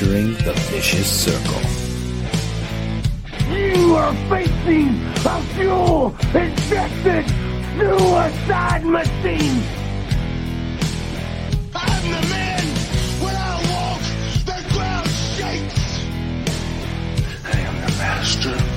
Entering the vicious circle. You are facing a fuel injected suicide machine. I'm the man when I walk, the ground shakes. I am the master.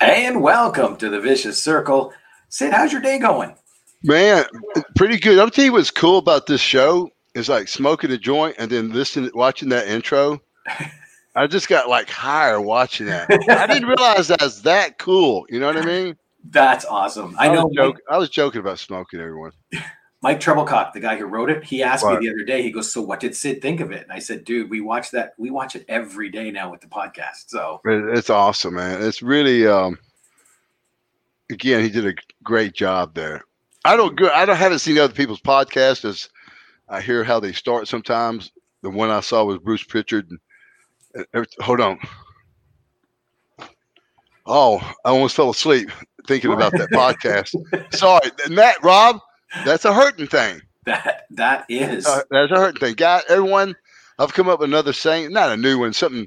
And welcome to the Vicious Circle. Sid, how's your day going? Man, pretty good. I'll tell you what's cool about this show is like smoking a joint and then listening, watching that intro. I just got like higher watching that. I didn't realize that was that cool. You know what I mean? That's awesome. I I know was, joke, I was joking about smoking, everyone. Mike Treblecock, the guy who wrote it, he asked Right. me the other day, he goes, So what did Sid think of it? And I said, Dude, we watch that, we watch it every day now with the podcast. So It's awesome, man. It's really, um, again, he did a great job there. I don't go. I don't haven't seen other people's podcasts as I hear how they start sometimes. The one I saw was Bruce Prichard. And, hold on. Oh, I almost fell asleep thinking about that podcast. Sorry, that Rob, that's a hurting thing. that that is Uh, that's a hurting thing. Guy, everyone, I've come up with another saying, not a new one, something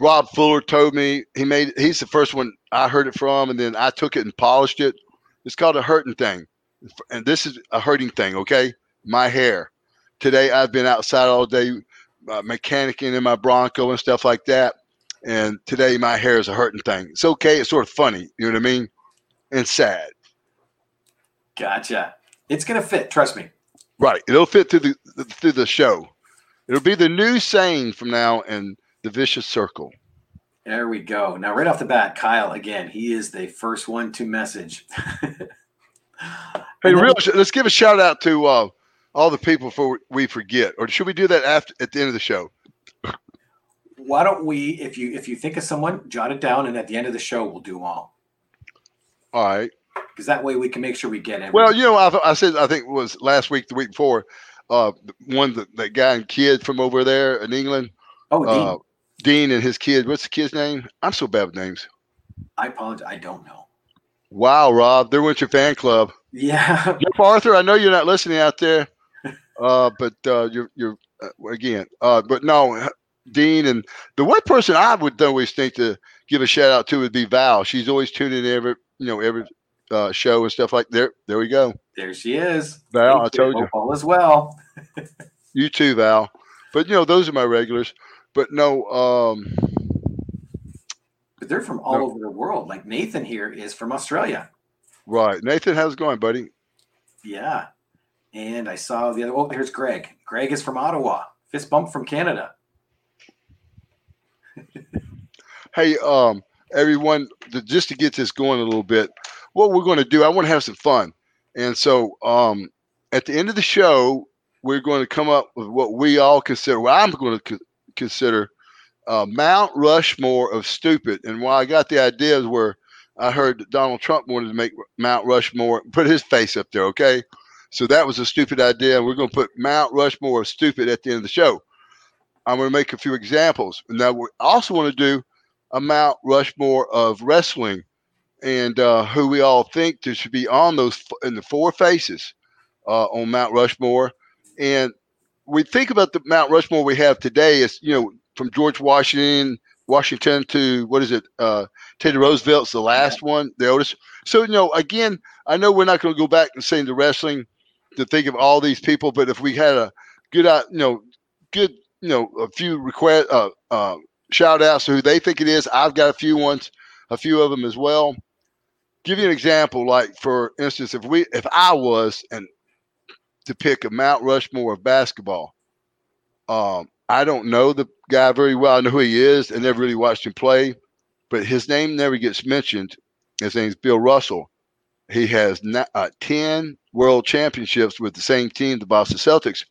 Rob Fuller told me. He made he's the first one I heard it from, and then I took it and polished it. It's called a hurting thing. And this is a hurting thing, okay? My hair. Today I've been outside all day uh, mechanicking in my Bronco and stuff like that. And today my hair is a hurting thing. It's okay. It's sort of funny. You know what I mean? And sad. gotcha. It's gonna fit, trust me. Right. It'll fit through the through the show. It'll be the new saying from now and the vicious circle. There we go. Now, right off the bat, Kyle, again, he is the first one to message. Hey, real, let's give a shout out to uh, all the people before we forget, or should we do that after at the end of the show? Why don't we, if you if you think of someone, jot it down, and at the end of the show, we'll do them all. All right. Because that way we can make sure we get in. Well, you know, I, I said I think it was last week, the week before, uh, one that, that guy and kid from over there in England, oh, Dean, uh, Dean and his kid. What's the kid's name? I'm so bad with names. I apologize. I don't know. Wow, Rob, there went your fan club. Yeah, Jeff Arthur, I know you're not listening out there, uh, but uh, you're you're uh, again. Uh, but no, Dean and the one person I would always think to give a shout out to would be Val. She's always tuning in every you know every uh, show and stuff like there. There we go, there she is. Val. I told you, Hope All as well. you too, Val. But you know those are my regulars. But no, um, But they're from all No. over the world. Like Nathan here is from Australia. right, Nathan, how's it going, buddy? Yeah. And I saw the other. Oh, here's Greg. Greg is from Ottawa. Fist bump from Canada. Hey, um, everyone, just to get this going a little bit, what we're going to do, I want to have some fun. And so um, at the end of the show, we're going to come up with what we all consider, what I'm going to co- consider uh, Mount Rushmore of stupid. And why I got the idea is where I heard that Donald Trump wanted to make Mount Rushmore, put his face up there, okay? So that was a stupid idea. We're going to put Mount Rushmore of stupid at the end of the show. I'm going to make a few examples. Now, we also want to do a Mount Rushmore of wrestling and uh, who we all think there should be on those in the four faces uh, on Mount Rushmore. And we think about the Mount Rushmore we have today is, you know, from George Washington, Washington to what is it? Uh, Teddy Roosevelt's the last one, the oldest. So, you know, again, I know we're not going to go back and say the wrestling to think of all these people, but if we had a good, uh, you know, good, you know, a few request, uh, uh, shout outs to who they think it is. I've got a few ones. a few of them as well. Give you an example, like for instance, if we if I was and to pick a Mount Rushmore of basketball, um, I don't know the guy very well. I know who he is and never really watched him play, but his name never gets mentioned. His name's Bill Russell. He has not, uh, 10 world championships with the same team, the Boston Celtics.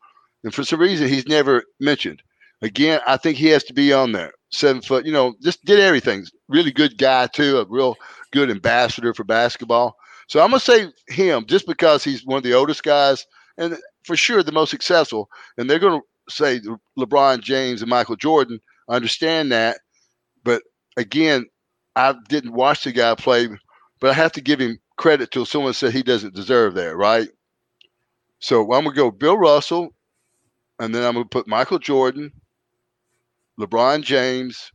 And for some reason, he's never mentioned. Again, I think he has to be on there. Seven foot, you know, just did everything. Really good guy, too, a real good ambassador for basketball. So I'm going to say him just because he's one of the oldest guys and for sure the most successful. And they're going to say LeBron James and Michael Jordan. I understand that. But again, I didn't watch the guy play, but I have to give him credit till someone said he doesn't deserve that, right? So I'm gonna go Bill Russell, and then I'm gonna put Michael Jordan, LeBron James,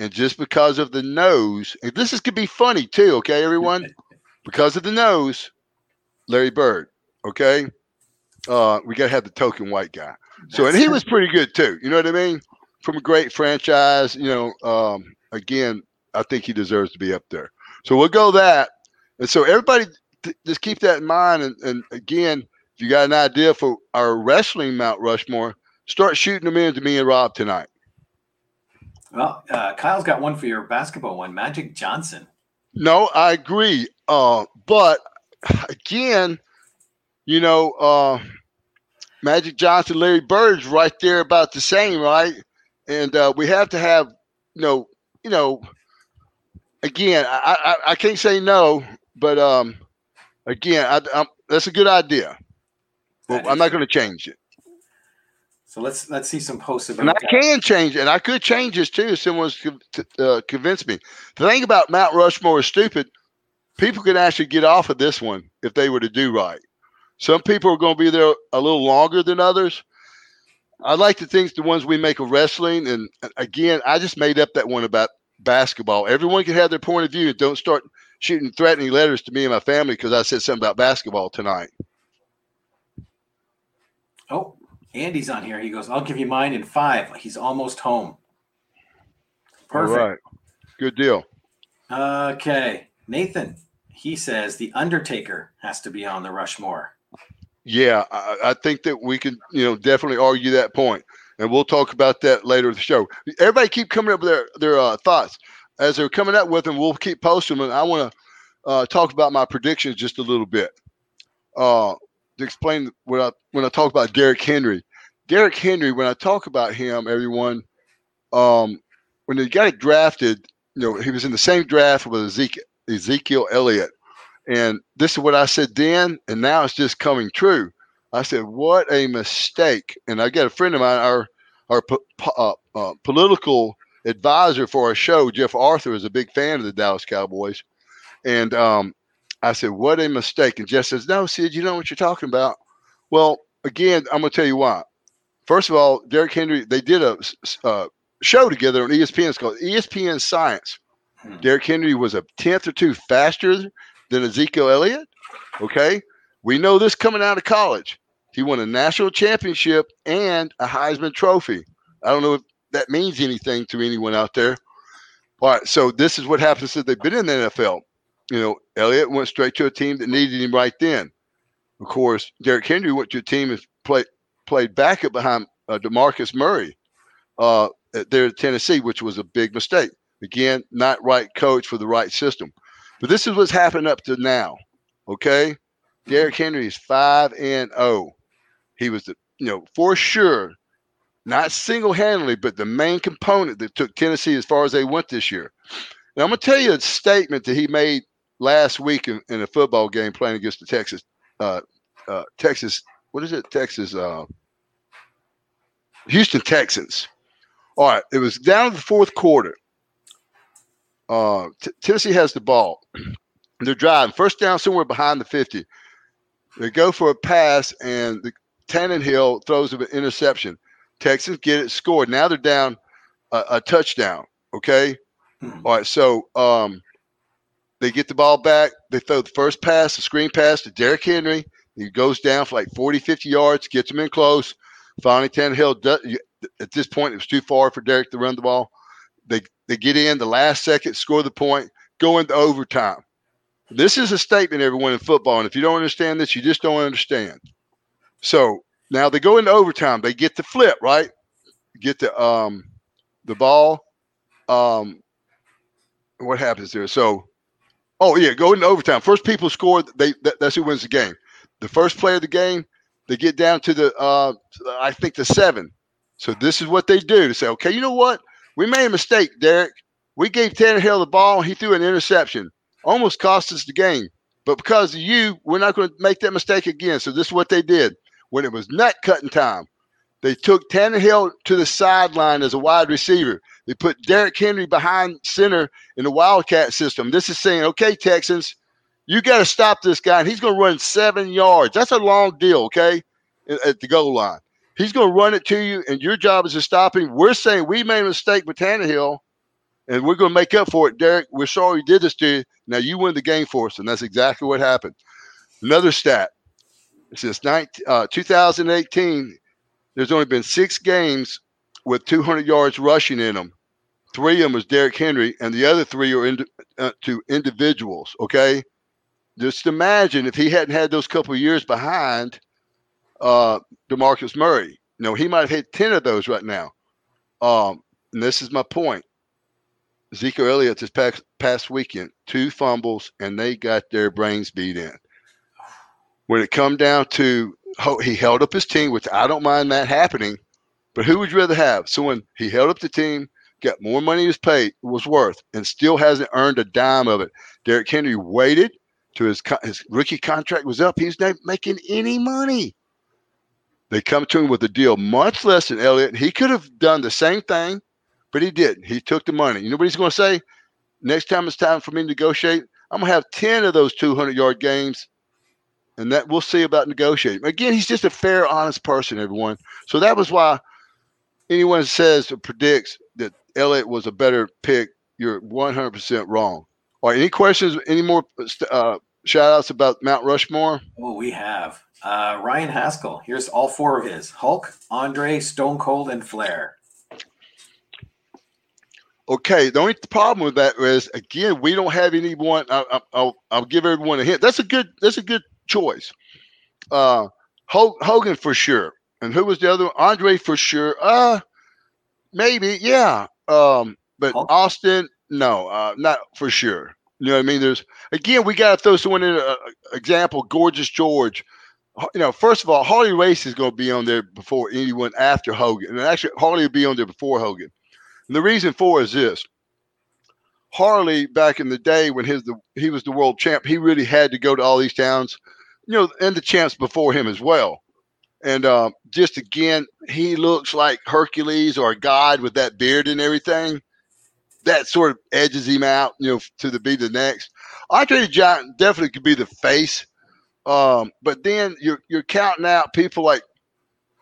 and just because of the nose, and this is could be funny too, okay, everyone? because of the nose, Larry Bird, okay? Uh, we gotta have the token white guy. So and he was pretty good too. You know what I mean? From a great franchise, you know, um, again, I think he deserves to be up there. So we'll go that. And so everybody th- just keep that in mind. And, and again, if you got an idea for our wrestling Mount Rushmore, start shooting them in to me and Rob tonight. Well, uh, Kyle's got one for your basketball one. Magic Johnson. No, I agree. Uh, but again, you know, uh, Magic Johnson, Larry Bird's right there about the same, right? And uh, we have to have, you know, you know, again, I, I, I can't say no, but um, again, I, I'm, that's a good idea. But I'm not going to change it. So let's let's see some posts about And I that. can change it, and I could change this too if someone's uh, convinced me. The thing about Mount Rushmore is stupid. People could actually get off of this one if they were to do right. Some people are going to be there a little longer than others. I like to think the ones we make of wrestling, and uh, again, I just made up that one about basketball. Everyone can have their point of view. Don't start shooting threatening letters to me and my family because I said something about basketball tonight. Oh, Andy's on here. He goes, I'll give you mine in five. He's almost home. Perfect. All right, good deal. Okay. Nathan, he says the Undertaker has to be on the Rushmore. Yeah, I, I think that we can, you know, definitely argue that point, and we'll talk about that later in the show. Everybody keep coming up with their their uh, thoughts as they're coming up with them. We'll keep posting them. And I want to uh, talk about my predictions just a little bit uh, to explain what I when I talk about Derrick Henry. Derrick Henry, when I talk about him, everyone, um, when he got drafted, you know, he was in the same draft with Ezekiel, Ezekiel Elliott. And this is what I said then, and now it's just coming true. I said, "What a mistake!" And I got a friend of mine, our our po- uh, uh, political advisor for our show, Jeff Arthur, is a big fan of the Dallas Cowboys. And um, I said, "What a mistake!" And Jeff says, "No, Sid, you know what you're talking about." Well, again, I'm going to tell you why. First of all, Derrick Henry, they did a, uh, show together on ESPN. It's called ESPN Science. Hmm. Derrick Henry was a tenth or two faster than Ezekiel Elliott. Okay. We know this coming out of college. He won a national championship and a Heisman Trophy. I don't know if that means anything to anyone out there. All right. So this is what happens since they've been in the NFL. You know, Elliott went straight to a team that needed him right then. Of course, Derrick Henry went to a team that played played backup behind uh, Demarcus Murray uh, there at Tennessee, which was a big mistake. Again, not right coach for the right system. But this is what's happened up to now. Okay, Derrick Henry is five and zero. He was the you know for sure, not single handedly, but the main component that took Tennessee as far as they went this year. And I'm gonna tell you a statement that he made last week in, in a football game playing against the Texas, uh, uh, Texas. What is it? Texas, uh, Houston Texans. All right, it was down to the fourth quarter. Uh, T- Tennessee has the ball. They're driving first down somewhere behind the 50. They go for a pass, and the Tannehill throws an interception. Texans get it scored. Now they're down a, a touchdown. Okay. Hmm. All right. So um, they get the ball back. They throw the first pass, the screen pass to Derrick Henry. He goes down for like 40, 50 yards, gets him in close. Finally, Tannehill, does, at this point, it was too far for Derrick to run the ball. They they get in the last second, score the point. going to overtime. This is a statement, everyone in football. And if you don't understand this, you just don't understand. So now they go into overtime. They get the flip, right? Get the um the ball. Um what happens there? So oh yeah, go into overtime. First people score, they that, that's who wins the game. The first play of the game, they get down to the uh I think the seven. So this is what they do to say, okay, you know what? We made a mistake, Derrick. We gave Tannehill the ball. And he threw an interception. Almost cost us the game. But because of you, we're not going to make that mistake again. So this is what they did. When it was nut cutting time, they took Tannehill to the sideline as a wide receiver. They put Derrick Henry behind center in the Wildcat system. This is saying, okay, Texans, you got to stop this guy. And he's going to run seven yards. That's a long deal, okay, at the goal line. He's going to run it to you, and your job is to stop him. We're saying we made a mistake with Tannehill, and we're going to make up for it. Derrick, we're sorry we did this to you. Now you win the game for us, and that's exactly what happened. Another stat since 19, uh, 2018, there's only been six games with 200 yards rushing in them. Three of them was Derrick Henry, and the other three are in, uh, to individuals. Okay, just imagine if he hadn't had those couple years behind uh, Demarcus Murray. You know, he might have hit 10 of those right now. Um, and this is my point. Zeke Elliott this past, past weekend, two fumbles, and they got their brains beat in. When it come down to, he held up his team, which I don't mind that happening. But who would you rather have? Someone he held up the team, got more money his pay was worth, and still hasn't earned a dime of it. Derrick Henry waited to his his rookie contract was up. He's not making any money. They come to him with a deal much less than Elliott. He could have done the same thing, but he didn't. He took the money. You know what he's going to say? Next time it's time for me to negotiate, I'm going to have 10 of those 200 yard games, and that we'll see about negotiating. Again, he's just a fair, honest person, everyone. So that was why anyone says or predicts that Elliott was a better pick, you're 100% wrong. All right, any questions, any more uh, shout outs about Mount Rushmore? Oh, we have. Uh, Ryan Haskell. Here's all four of his: Hulk, Andre, Stone Cold, and Flair. Okay, the only problem with that is again we don't have anyone. I, will I'll give everyone a hint. That's a good that's a good choice. Uh, Hogan for sure, and who was the other? one? Andre for sure. Uh, maybe yeah. Um, but? Austin, no, uh, not for sure. You know what I mean? There's again we got to throw someone in. Uh, example, Gorgeous George you know, first of all, Harley Race is going to be on there before anyone after Hogan. And actually, Harley will be on there before Hogan. And the reason for is this Harley, back in the day when his the, he was the world champ, he really had to go to all these towns, you know, and the champs before him as well. And uh, just again, he looks like Hercules or a god with that beard and everything. That sort of edges him out, you know, to the be the next. Andre the Giant definitely could be the face um, but then you're you're counting out people like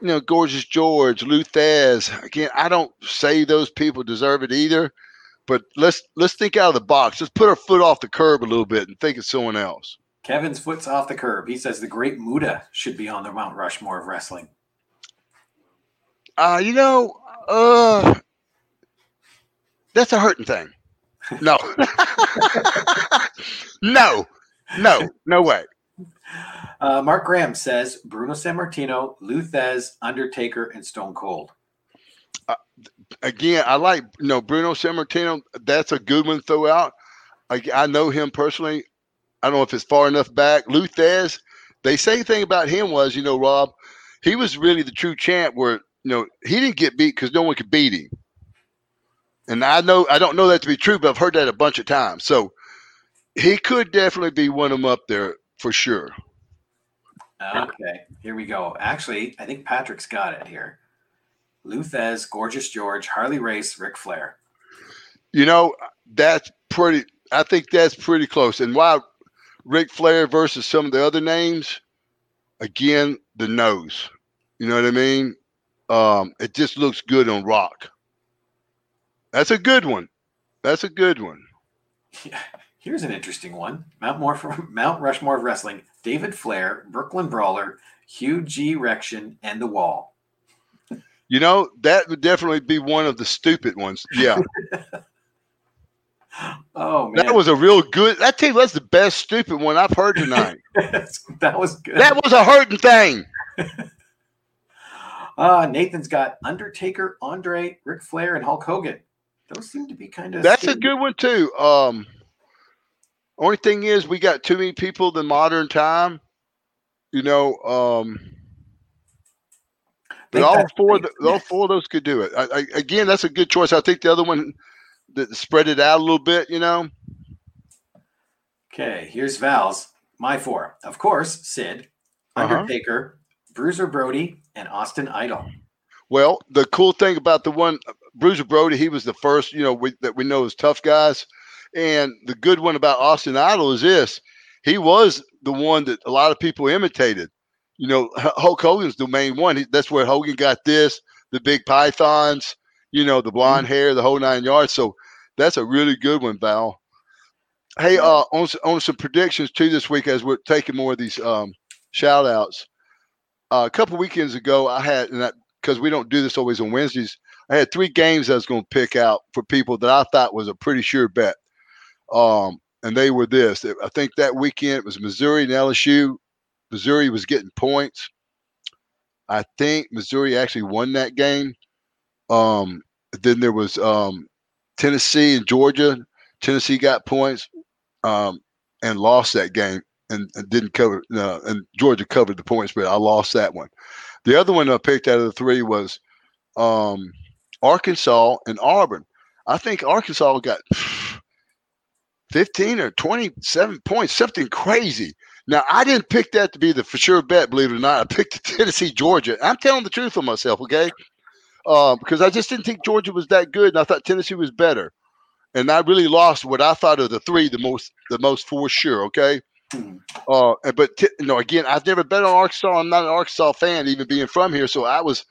you know Gorgeous George, Lou. Again, I don't say those people deserve it either, but let's let's think out of the box. Let's put our foot off the curb a little bit and think of someone else. Kevin's foot's off the curb. He says the Great Muta should be on the Mount Rushmore of wrestling. Uh, you know, uh, that's a hurting thing. No, no, no, no way. Uh, Mark Graham says Bruno Sammartino, Lou Thesz, Undertaker, and Stone Cold. Uh, again, I like you know Bruno Sammartino. That's a good one. Throw out. I, I know him personally. I don't know if it's far enough back. Lou Thesz. They say thing about him was, you know, Rob, he was really the true champ. Where you know he didn't get beat because no one could beat him. And I know I don't know that to be true, but I've heard that a bunch of times. So he could definitely be one of them up there for sure. Okay, here we go. Actually, I think Patrick's got it here. Lou Thesz, Gorgeous George, Harley Race, Ric Flair. You know, that's pretty. I think that's pretty close. And why Ric Flair versus some of the other names? Again, the nose. You know what I mean? Um, it just looks good on Rock. That's a good one. That's a good one. Yeah. Here's an interesting one: Mount More Mount Rushmore of wrestling. David Flair, Brooklyn Brawler, Hugh G. Rection, and The Wall. You know that would definitely be one of the stupid ones. Yeah. Oh man, That was a real good. I tell you, that's the best stupid one I've heard tonight. that was good. that was a hurting thing. uh, Nathan's got Undertaker, Andre, Ric Flair, and Hulk Hogan. Those seem to be kind of. That's a good one too. Um, only thing is, we got too many people in modern time. You know, um, but all four, of the- all four of those could do it. I, I, again, that's a good choice. I think the other one that spread it out a little bit. You know, Okay, here's Val's. My four, of course, Sid, Uh-huh. Undertaker, Bruiser Brody, and Austin Idol. Well, the cool thing about the one Bruiser Brody, he was the first, you know, we, that we know as tough guys. And the good one about Austin Idol is this: he was the one that a lot of people imitated. You know, Hulk Hogan's the main one. He, that's where Hogan got this, the big pythons, you know, the blonde hair, the whole nine yards. So that's a really good one, Val. Hey, uh, on on some predictions too this week as we're taking more of these um, shout outs. Uh, a couple weekends ago, I had, and because we don't do this always on Wednesdays, I had three games I was going to pick out for people that I thought was a pretty sure bet. Um, and they were this. I think that weekend it was Missouri and LSU. Missouri was getting points. I think Missouri actually won that game. Um, then there was um, Tennessee and Georgia. Tennessee got points um, and lost that game and, and didn't cover. Uh, and Georgia covered the points, but I lost that one. The other one I picked out of the three was um, Arkansas and Auburn. I think Arkansas got 15 or 27 points, something crazy. Now, I didn't pick that to be the for sure bet, believe it or not. I picked Tennessee, Georgia. I'm telling the truth on myself, okay? Because I just didn't think Georgia was that good, and I thought Tennessee was better. And I really lost what I thought of the three, the most, the most for sure. Okay. Mhm. Uh, but t- you know, again, I've never been on Arkansas. I'm not an Arkansas fan, even being from here. So I was,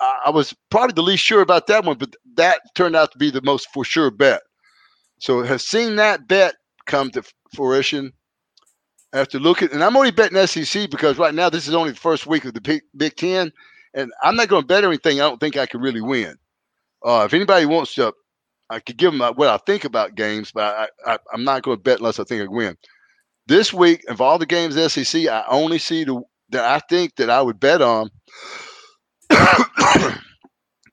I was probably the least sure about that one, but that turned out to be the most for sure bet. So have seen that bet come to fruition after looking, and I'm only betting SEC because right now this is only the first week of the Big, Big Ten, and I'm not going to bet anything I don't think I can really win. Uh, if anybody wants to, I could give them what I think about games, but I, I'm not going to bet unless I think I win. This week, of all the games SEC, I only see the that I think that I would bet on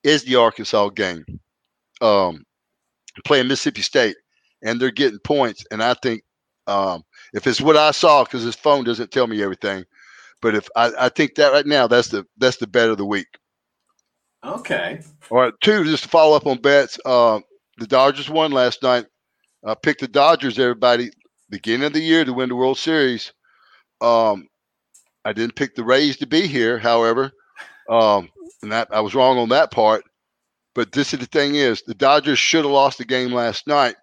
is the Arkansas game. Um, playing Mississippi State, and they're getting points, and I think um, if it's what I saw, because his phone doesn't tell me everything, but if I, I think that right now, that's the that's the bet of the week. Okay. All right, two, just to follow up on bets. Uh, the Dodgers won last night. I picked the Dodgers, everybody, beginning of the year to win the World Series. Um, I didn't pick the Rays to be here, however, um, and that I was wrong on that part. But this is the thing: is the Dodgers should have lost the game last night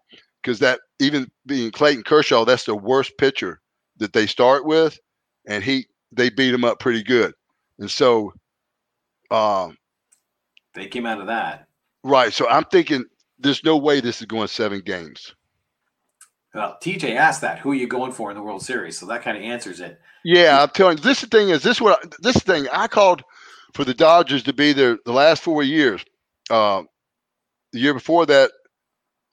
because that even being Clayton Kershaw, that's the worst pitcher that they start with, and he they beat him up pretty good, and so. Um, They came out of that. Right. So I'm thinking there's no way this is going seven games. Well, TJ asked that. Who are you going for in the World Series? So that kind of answers it. Yeah, I'm telling you, this thing is this what this thing I called for the Dodgers to be there the last four years. Uh, the year before that,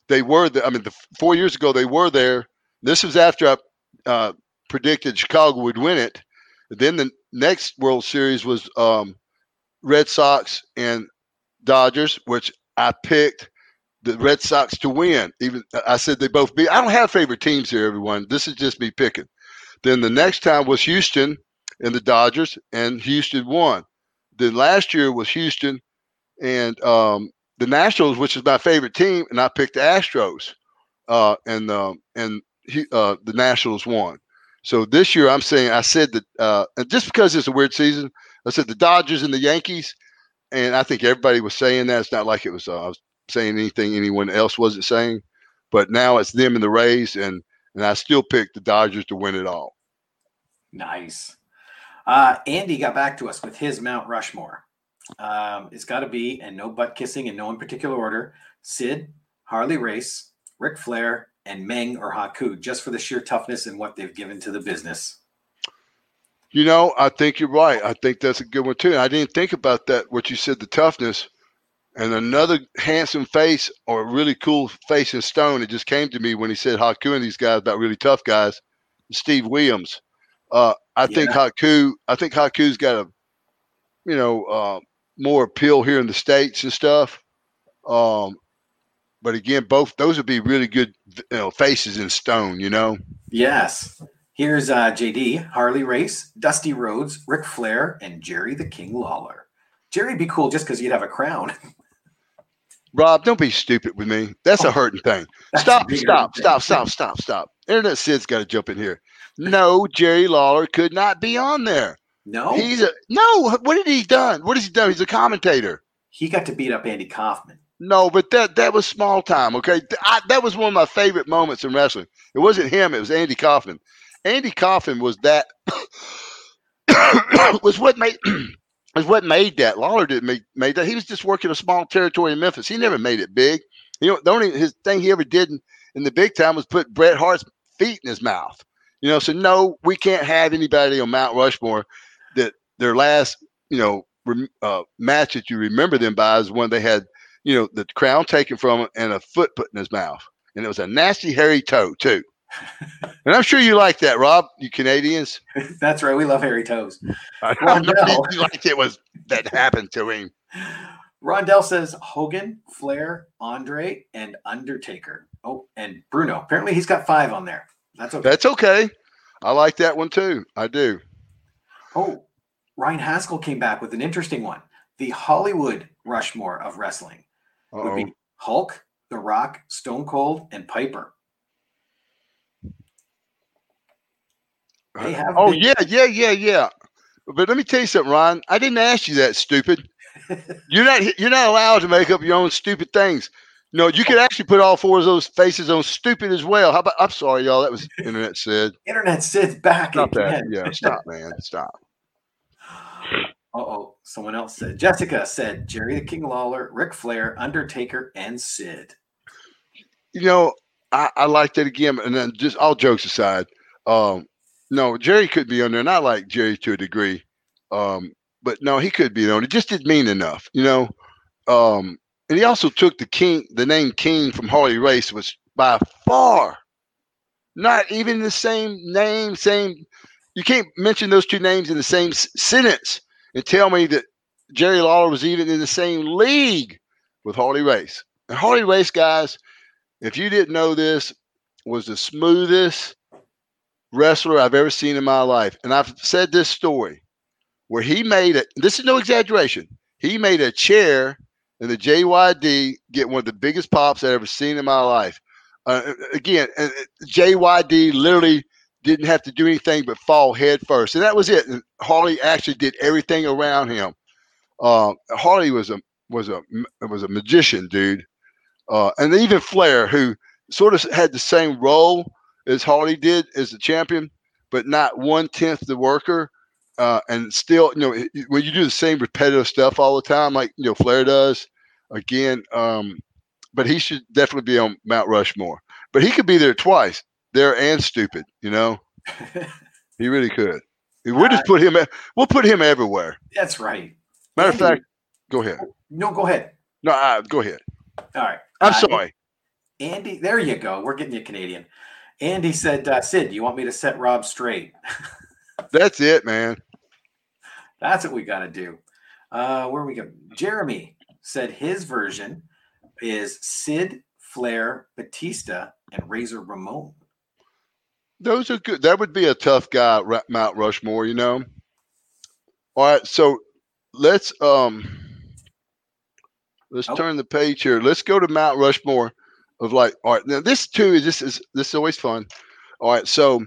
they were. The, I mean, the four years ago they were there. This was after I uh, predicted Chicago would win it. Then the next World Series was um, Red Sox and Dodgers, which I picked the Red Sox to win. Even I said they both beat. I don't have favorite teams here, everyone. This is just me picking. Then the next time was Houston and the Dodgers, and Houston won. Then last year was Houston and um, the Nationals, which is my favorite team, and I picked the Astros, uh, and um, and he, uh, the Nationals won. So this year, I'm saying I said that, uh, and just because it's a weird season, I said the Dodgers and the Yankees, and I think everybody was saying that. It's not like it was uh, I was saying anything anyone else wasn't saying, but now it's them and the Rays, and and I still picked the Dodgers to win it all. Nice. Uh, Andy got back to us with his Mount Rushmore. Um, it's got to be, and no butt kissing in no in particular order, Sid, Harley Race, Ric Flair, and Meng or Haku, just for the sheer toughness and what they've given to the business. You know, I think you're right. I think that's a good one too. I didn't think about that. What you said, the toughness. And another handsome face or really cool face in stone. It just came to me when he said Haku and these guys about really tough guys. Steve Williams. Uh, I think Yeah. Haku. I think Haku's got a, you know, uh, more appeal here in the states and stuff. Um, but again, both those would be really good, you know, faces in stone. You know. Yes. Here's uh, JD, Harley Race, Dusty Rhodes, Ric Flair, and Jerry the King Lawler. Jerry'd be cool just because you'd have a crown. Rob, don't be stupid with me. That's a hurting thing. Stop, stop, stop, stop, stop, stop. Internet Sid's got to jump in here. No, Jerry Lawler could not be on there. No, He's a no. What did he done? What has he done? He's a commentator. he got to beat up Andy Kaufman. No, but that that was small time. Okay, I, that was one of my favorite moments in wrestling. It wasn't him. It was Andy Kaufman. Andy Kaufman was that was what made was what made that. Lawler didn't make made that. He was just working a small territory in Memphis. He never made it big. You know, the only his thing he ever did in, in the big time was put Bret Hart's feet in his mouth. You know, so no, we can't have anybody on Mount Rushmore that their last you know uh, match that you remember them by is when they had you know the crown taken from him and a foot put in his mouth, and it was a nasty hairy toe too. and I'm sure you like that, Rob. You Canadians. That's right. We love hairy toes. I Well, know no. you like it was that happened to him. Rondell says Hogan, Flair, Andre, and Undertaker. Oh, and Bruno. Apparently, he's got five on there. That's okay. That's okay. I like that one too. I do. Oh, Ryan Haskell came back with an interesting one. The Hollywood Rushmore of wrestling would Uh-oh. be Hulk, The Rock, Stone Cold, and Piper. They have Oh been- yeah, yeah, yeah, yeah. But let me tell you something, Ron. I didn't ask you that, stupid. You're not you're not allowed to make up your own stupid things. No, you could actually put all four of those faces on stupid as well. How about I'm sorry, y'all. That was internet Sid. Internet Sid's back Stop that. Yeah, stop, man. Stop. Uh oh, someone else said. Jessica said Jerry the King Lawler, Ric Flair, Undertaker, and Sid. You know, I, I like that again, and then just all jokes aside, um, no, Jerry could be on there, and I like Jerry to a degree. Um, but no, he could be on. It just didn't mean enough, you know. Um, and he also took the king, the name King from Harley Race, was by far not even the same name, same. You can't mention those two names in the same sentence and tell me that Jerry Lawler was even in the same league with Harley Race. And Harley Race guys, if you didn't know this, was the smoothest wrestler I've ever seen in my life. And I've said this story where he made it. This is no exaggeration. He made a chair in the JYD get one of the biggest pops I've ever seen in my life. Uh, again, JYD literally didn't have to do anything but fall head first, and that was it. And Harley actually did everything around him. Uh, Harley was a was a was a magician, dude. Uh, and even Flair, who sort of had the same role as Harley did as the champion, but not one tenth the worker. Uh, and still, you know, when you do the same repetitive stuff all the time, like you know Flair does, again, um, but he should definitely be on Mount Rushmore. But he could be there twice, there and stupid. You know, he really could. We'll just put him. We'll put him everywhere. That's right. Matter of fact, go ahead. No, go ahead. No, uh, go ahead. All right. I'm Uh, sorry. Andy, there you go. We're getting you Canadian. Andy said, uh, Sid, do you want me to set Rob straight? That's it, man. That's what we got to do. Uh, where we go? Jeremy said his version is Sid, Flair, Batista, and Razor Ramon. Those are good. That would be a tough guy, Mount Rushmore. You know. All right, so let's um, let's Oh. turn the page here. Let's go to Mount Rushmore of like. All right, now this too is this is this is always fun. All right, so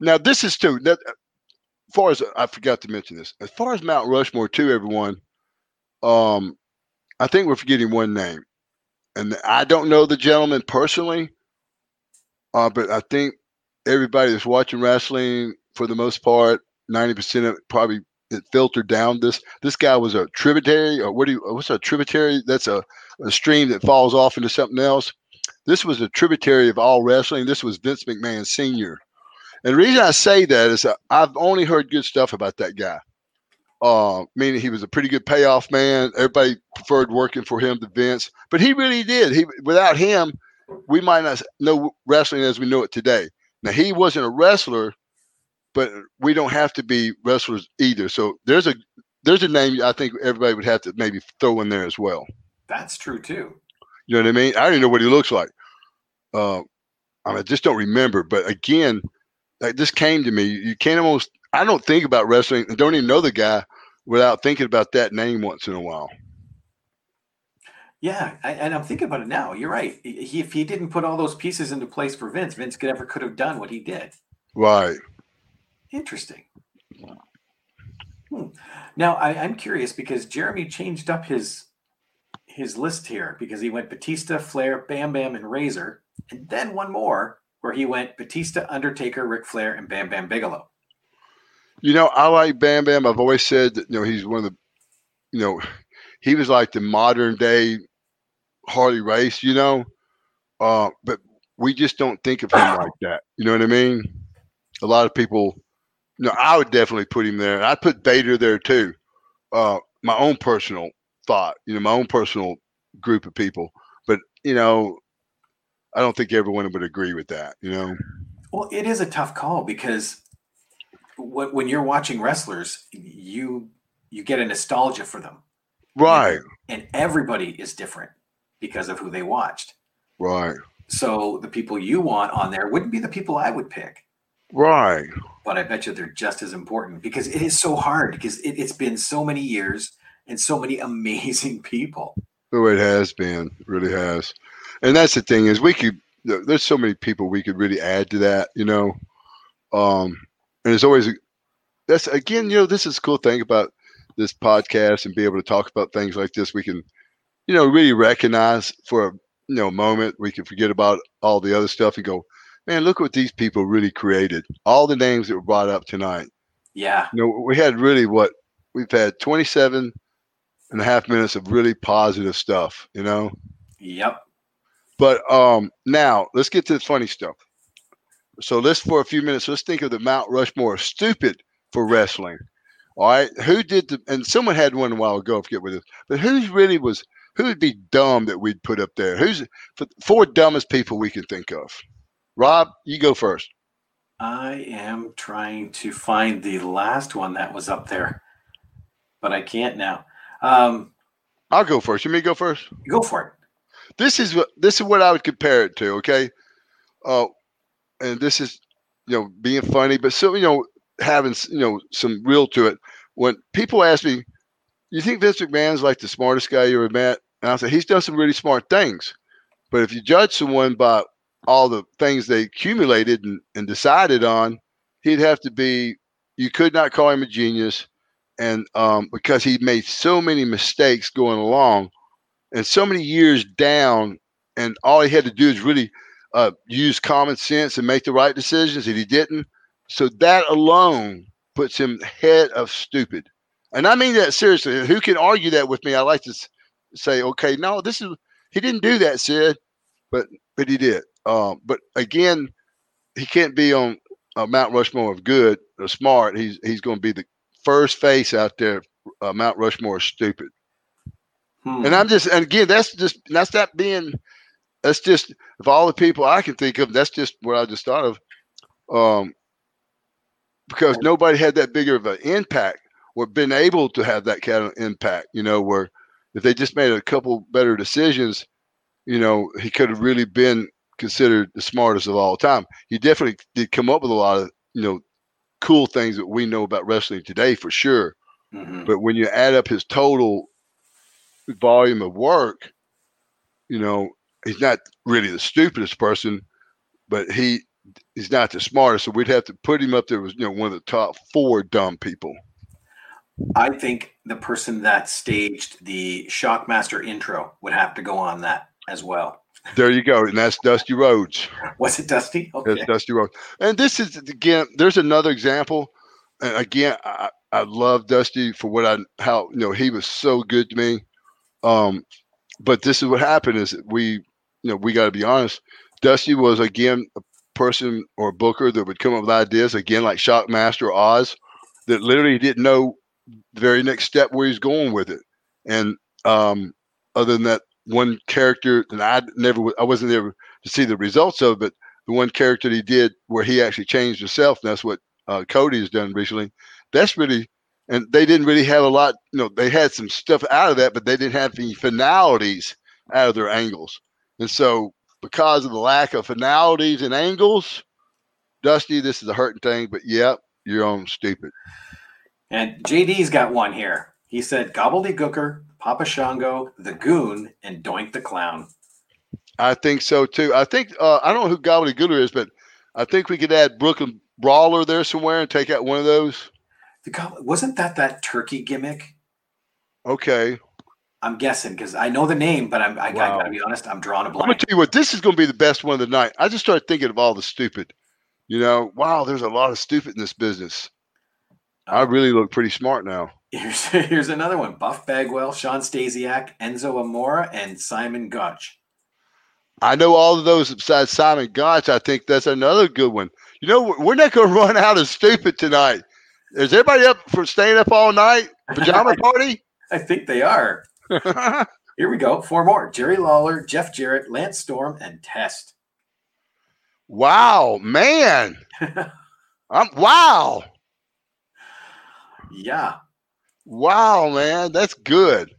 now this is too. That, as far as I forgot to mention this, as far as Mount Rushmore too, everyone. Um, I think we're forgetting one name, and I don't know the gentleman personally. Uh, but I think everybody that's watching wrestling, for the most part, ninety percent of probably it filtered down. This this guy was a tributary, or what do you? What's a tributary? That's a, a stream that falls off into something else. This was a tributary of all wrestling. This was Vince McMahon Senior. And the reason I say that is I've only heard good stuff about that guy. uh, meaning he was a pretty good payoff man. Everybody preferred working for him to Vince, but he really did. He without him, we might not know wrestling as we know it today. Now he wasn't a wrestler, but we don't have to be wrestlers either. So there's a there's a name I think everybody would have to maybe throw in there as well. That's true too. You know what I mean? I don't even know what he looks like. Uh, I, mean, I just don't remember. But again, like this came to me. You can't almost. I don't think about wrestling and don't even know the guy without thinking about that name once in a while. Yeah, I, and I'm thinking about it now. You're right. He, if he didn't put all those pieces into place for Vince, Vince could ever could have done what he did. Right. Interesting. Hmm. Now I, I'm curious because Jeremy changed up his his list here because he went Batista, Flair, Bam Bam, and Razor, and then one more where he went Batista, Undertaker, Ric Flair, and Bam Bam Bigelow. You know, I like Bam Bam. I've always said that you know he's one of the, you know, he was like the modern day Harley Race. You know, uh, but we just don't think of him like that. You know what I mean? A lot of people, you know, I would definitely put him there. I'd put Vader there too. Uh, my own personal thought, you know, my own personal group of people. But you know, I don't think everyone would agree with that. You know. Well, it is a tough call because when you're watching wrestlers, you you get a nostalgia for them, right? And everybody is different because of who they watched, right? So the people you want on there wouldn't be the people I would pick, right? But I bet you they're just as important because it is so hard because it, it's been so many years and so many amazing people. Oh, it has been, it really has, and that's the thing is we could. There's so many people we could really add to that, you know. Um, and it's always that's again, you know, this is a cool thing about this podcast and be able to talk about things like this. We can, you know, really recognize for a you know moment we can forget about all the other stuff and go, man, look what these people really created. All the names that were brought up tonight. Yeah. You know, we had really what we've had 27 and a half minutes of really positive stuff, you know? Yep. But um now let's get to the funny stuff. So let's for a few minutes, let's think of the Mount Rushmore stupid for wrestling. All right. Who did the and someone had one a while ago, I forget what it is, but who's really was who would be dumb that we'd put up there? Who's the four dumbest people we can think of? Rob, you go first. I am trying to find the last one that was up there, but I can't now. Um, I'll go first. You me go first? Go for it. This is what this is what I would compare it to. Okay, uh, and this is you know being funny, but so you know having you know some real to it. When people ask me, "You think Vince McMahon's like the smartest guy you ever met?" and I said, he's done some really smart things, but if you judge someone by all the things they accumulated and, and decided on, he'd have to be. You could not call him a genius, and um, because he made so many mistakes going along, and so many years down, and all he had to do is really uh, use common sense and make the right decisions, and he didn't. So that alone puts him head of stupid. And I mean that seriously. Who can argue that with me? I like to say, okay, no, this is he didn't do that, Sid, but but he did. Um, but again, he can't be on uh, Mount Rushmore of good or smart. He's he's going to be the first face out there. Uh, Mount Rushmore is stupid. Hmm. And I'm just and again, that's just that's not being that's just of all the people I can think of, that's just what I just thought of. Um, because nobody had that bigger of an impact or been able to have that kind of impact, you know, where if they just made a couple better decisions, you know, he could have really been considered the smartest of all time. He definitely did come up with a lot of, you know, cool things that we know about wrestling today for sure. Mm-hmm. But when you add up his total volume of work, you know, he's not really the stupidest person, but he he's not the smartest. So we'd have to put him up there as you know one of the top four dumb people. I think the person that staged the Shockmaster intro would have to go on that as well. There you go, and that's Dusty Rhodes. Was it Dusty? Okay. That's Dusty Rhodes. And this is again. There's another example. And again, I, I love Dusty for what I how you know he was so good to me. Um, but this is what happened: is we you know, we got to be honest. Dusty was again a person or a booker that would come up with ideas again, like Shockmaster Oz, that literally didn't know the very next step where he's going with it. And um, other than that one character, and I never, I wasn't there to see the results of, but the one character that he did where he actually changed himself, and that's what uh, Cody has done recently. That's really, and they didn't really have a lot. You know, they had some stuff out of that, but they didn't have any finalities out of their angles. And so, because of the lack of finalities and angles, Dusty, this is a hurting thing. But yep, you're on stupid. And JD's got one here. He said Gobbledygooker, Papa Shango, the Goon, and Doink the Clown. I think so too. I think uh, I don't know who Gobbledygooker is, but I think we could add Brooklyn Brawler there somewhere and take out one of those. The wasn't that that turkey gimmick? Okay. I'm guessing because I know the name, but I'm, I, I gotta be honest, I'm drawing a blank. I'm gonna tell you what, this is gonna be the best one of the night. I just started thinking of all the stupid. You know, wow, there's a lot of stupid in this business. I really look pretty smart now. Here's, here's another one: Buff Bagwell, Shawn Stasiak, Enzo Amore, and Simon Gotch. I know all of those besides Simon Gotch. I think that's another good one. You know, we're- not gonna run out of stupid tonight. Is everybody up for staying up all night? Pajama party? I think they are. Here we go. Four more: Jerry Lawler, Jeff Jarrett, Lance Storm, and Test. wow, man. I'm wow. Yeah. Wow, man. That's good.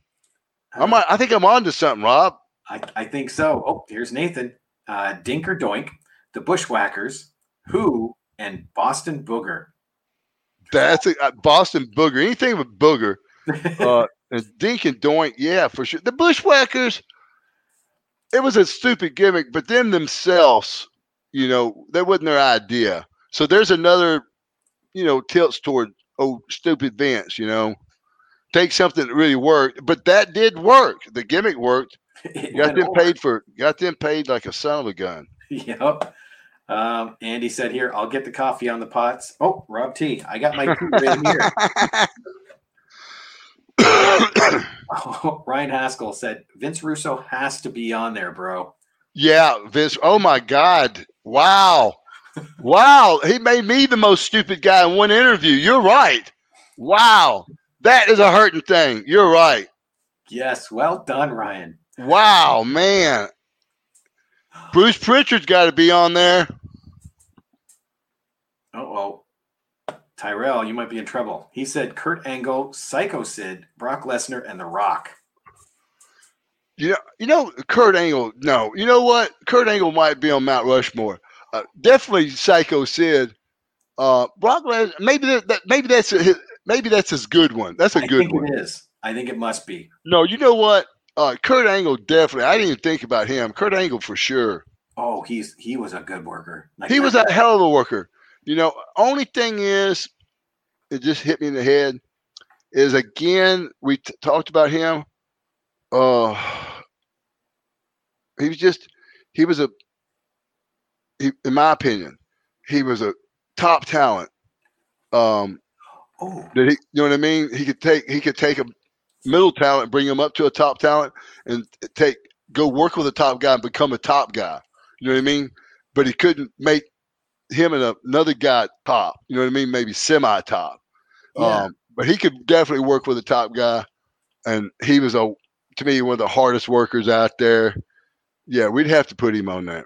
I'm I think I'm on to something, Rob. I, I think so. Oh, here's Nathan. Uh, Dink or Doink, the Bushwhackers, Who, and Bastion Booger. That's a, uh, Bastion Booger. Anything with Booger. Uh, and Dink and Doink, yeah, for sure. The Bushwhackers, it was a stupid gimmick, but them themselves, you know, that wasn't their idea. So there's another, you know, tilts toward oh stupid Vince, you know. Take something that really worked, but that did work. The gimmick worked. Got them paid for. Got them paid like a son of a gun. Yep. Um, Andy said here, I'll get the coffee on the pots. Oh, Rob T. I got my tea right here. Oh, Ryan Haskell said Vince Russo has to be on there, bro. Yeah, Vince. Oh my God! Wow, wow. He made me the most stupid guy in one interview. You're right. Wow, that is a hurting thing. You're right. Yes, well done, Ryan. Wow, man. Bruce Prichard's got to be on there. Oh, oh. Tyrell, you might be in trouble. He said Kurt Angle, Psycho Sid, Brock Lesnar, and The Rock. You know, you know, Kurt Angle. No, you know what? Kurt Angle might be on Mount Rushmore. Uh, definitely Psycho Sid. Uh, Brock Lesnar. Maybe that, that. Maybe that's a, his- maybe that's his good one. That's a I good think one. it is. I think it must be. No, you know what? Uh, Kurt Angle definitely. I didn't even think about him. Kurt Angle for sure. Oh, he's he was a good worker. Like He was a hell of a worker. You know, only thing is, it just hit me in the head. Is again we t- talked about him. Uh, he was just he was a. He, in my opinion, he was a top talent. Um, Oh, that he, you know what I mean? He could take he could take a middle talent, bring him up to a top talent, and take go work with a top guy and become a top guy. You know what I mean? But he couldn't make him and another guy top. You know what I mean? Maybe semi top. Yeah. Um, but he could definitely work with a top guy, and he was a to me one of the hardest workers out there. Yeah, we'd have to put him on that.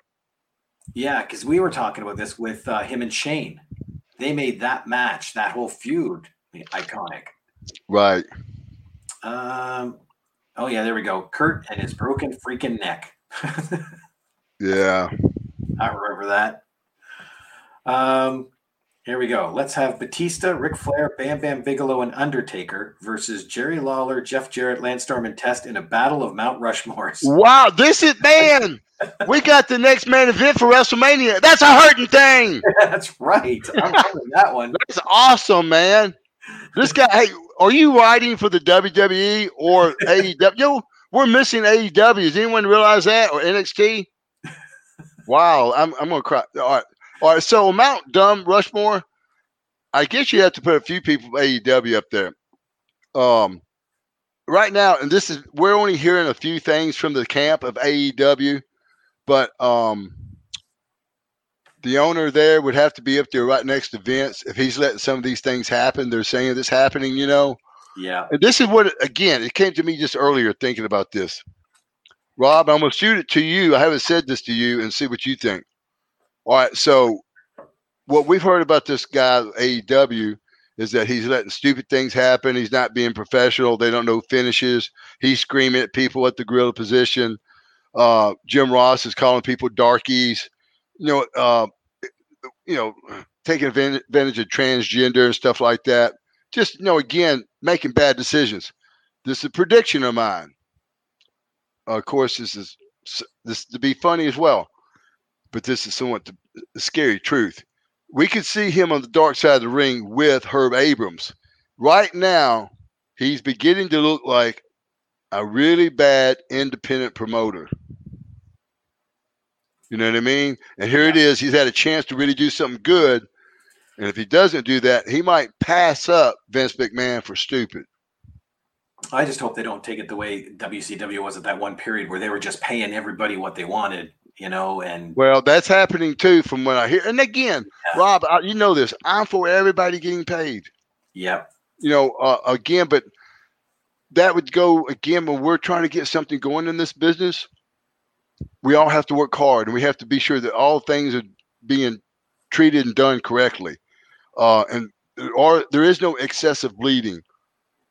Yeah, because we were talking about this with uh, him and Shane. They made that match, that whole feud, iconic. Right. Um, oh yeah, there we go. Kurt and his broken freaking neck. Yeah. I remember that. Um, here we go. Let's have Batista, Ric Flair, Bam Bam Bigelow, and Undertaker versus Jerry Lawler, Jeff Jarrett, Lance Storm, and Test in a battle of Mount Rushmores. Wow, this is man. we got the next main event for WrestleMania. That's a hurting thing. That's right. I'm remembering that one. That's awesome, man. This guy, hey, are you writing for the WWE or AEW? Yo, we're missing AEW. Does anyone realize that or NXT? Wow, I'm I'm gonna cry. All right, all right. So Mount Dumb Rushmore, I guess you have to put a few people from AEW up there. Um, right now, and this is we're only hearing a few things from the camp of AEW, but um, the owner there would have to be up there right next to Vince if he's letting some of these things happen. They're saying this happening, you know. Yeah. And this is what again, it came to me just earlier thinking about this. Rob, I'm gonna shoot it to you. I haven't said this to you and see what you think. All right, so what we've heard about this guy AEW is that he's letting stupid things happen. He's not being professional. They don't know finishes. He's screaming at people at the gorilla position. Uh, Jim Ross is calling people darkies. You know, uh, you know, taking advantage of transgender and stuff like that. Just you know, again, making bad decisions. This is a prediction of mine. of course, this is this to be funny as well, but this is somewhat the, scary truth. We could see him on the dark side of the ring with Herb Abrams. Right now, he's beginning to look like a really bad independent promoter. You know what I mean? And here it is. He's had a chance to really do something good. And if he doesn't do that, he might pass up Vince McMahon for stupid. I just hope they don't take it the way WCW was at that one period where they were just paying everybody what they wanted, you know, and Well, that's happening too, from what I hear. And again, Yeah. Rob, I, you know this. I'm for everybody getting paid. yep. You know, uh, again, but that would go again when we're trying to get something going in this business. We all have to work hard, and we have to be sure that all things are being treated and done correctly. Uh, and or there is no excessive bleeding.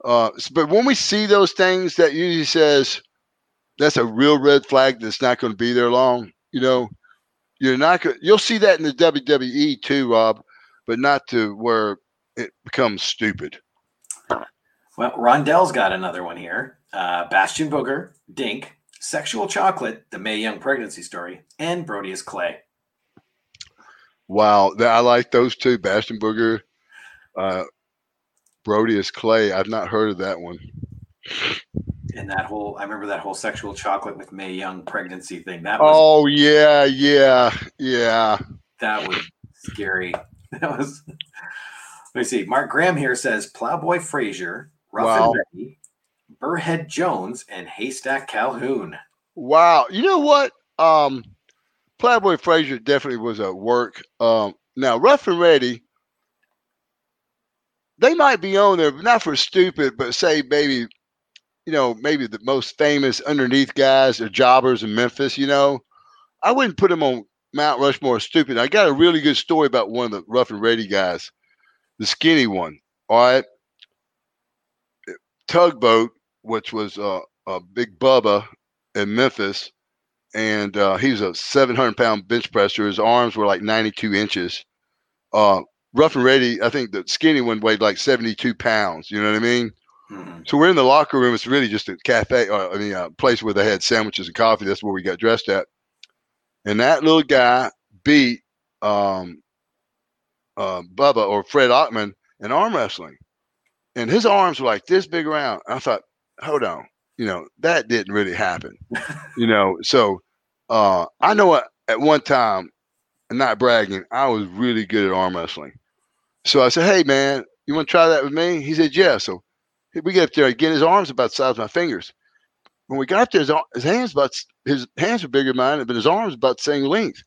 Uh, but when we see those things, that usually says that's a real red flag that's not going to be there long. You know, you're not gonna. You'll see that in the WWE too, Rob, but not to where it becomes stupid. Well, Rondell's got another one here. Uh, Bastion Booger, Dink, Sexual Chocolate, the Mae Young pregnancy story, and Brodus Clay. Wow, I like those two, Bastion Booger, uh, Brodus Clay. I've not heard of that one. And that whole, I remember that whole Sexual Chocolate with Mae Young pregnancy thing. That was Oh yeah, yeah, yeah. that was scary. That was. Let me see. Mark Graham here says Plowboy Frazier, Rough Wow. and Ready, Burrhead Jones, and Haystack Calhoun. Wow. You know what? Um, Playboy Frazier definitely was at work. Um, now Rough and Ready, they might be on there, but not for stupid, but say maybe, you know, maybe the most famous underneath guys are jobbers in Memphis. You know, I wouldn't put them on Mount Rushmore stupid. I got a really good story about one of the Rough and Ready guys, the skinny one. All right, tugboat, which was uh, a big Bubba in Memphis, and uh, he was a 700 pound bench presser. His arms were like 92 inches. Uh, rough and ready, I think the skinny one weighed like 72 pounds. You know what I mean? Mhm. So we're in the locker room. It's really just a cafe, or I mean, a place where they had sandwiches and coffee. That's where we got dressed at. And that little guy beat um, uh, Bubba or Fred Ottman in arm wrestling. And his arms were like this big around. I thought, hold on, you know, that didn't really happen. you know, so uh, I know at, at one time, and not bragging, I was really good at arm wrestling. So I said, hey, man, you want to try that with me? He said, yeah. So we get up there again. His arms about the size of my fingers. When we got there, his, his hands about his hands were bigger than mine, but his arms about the same length.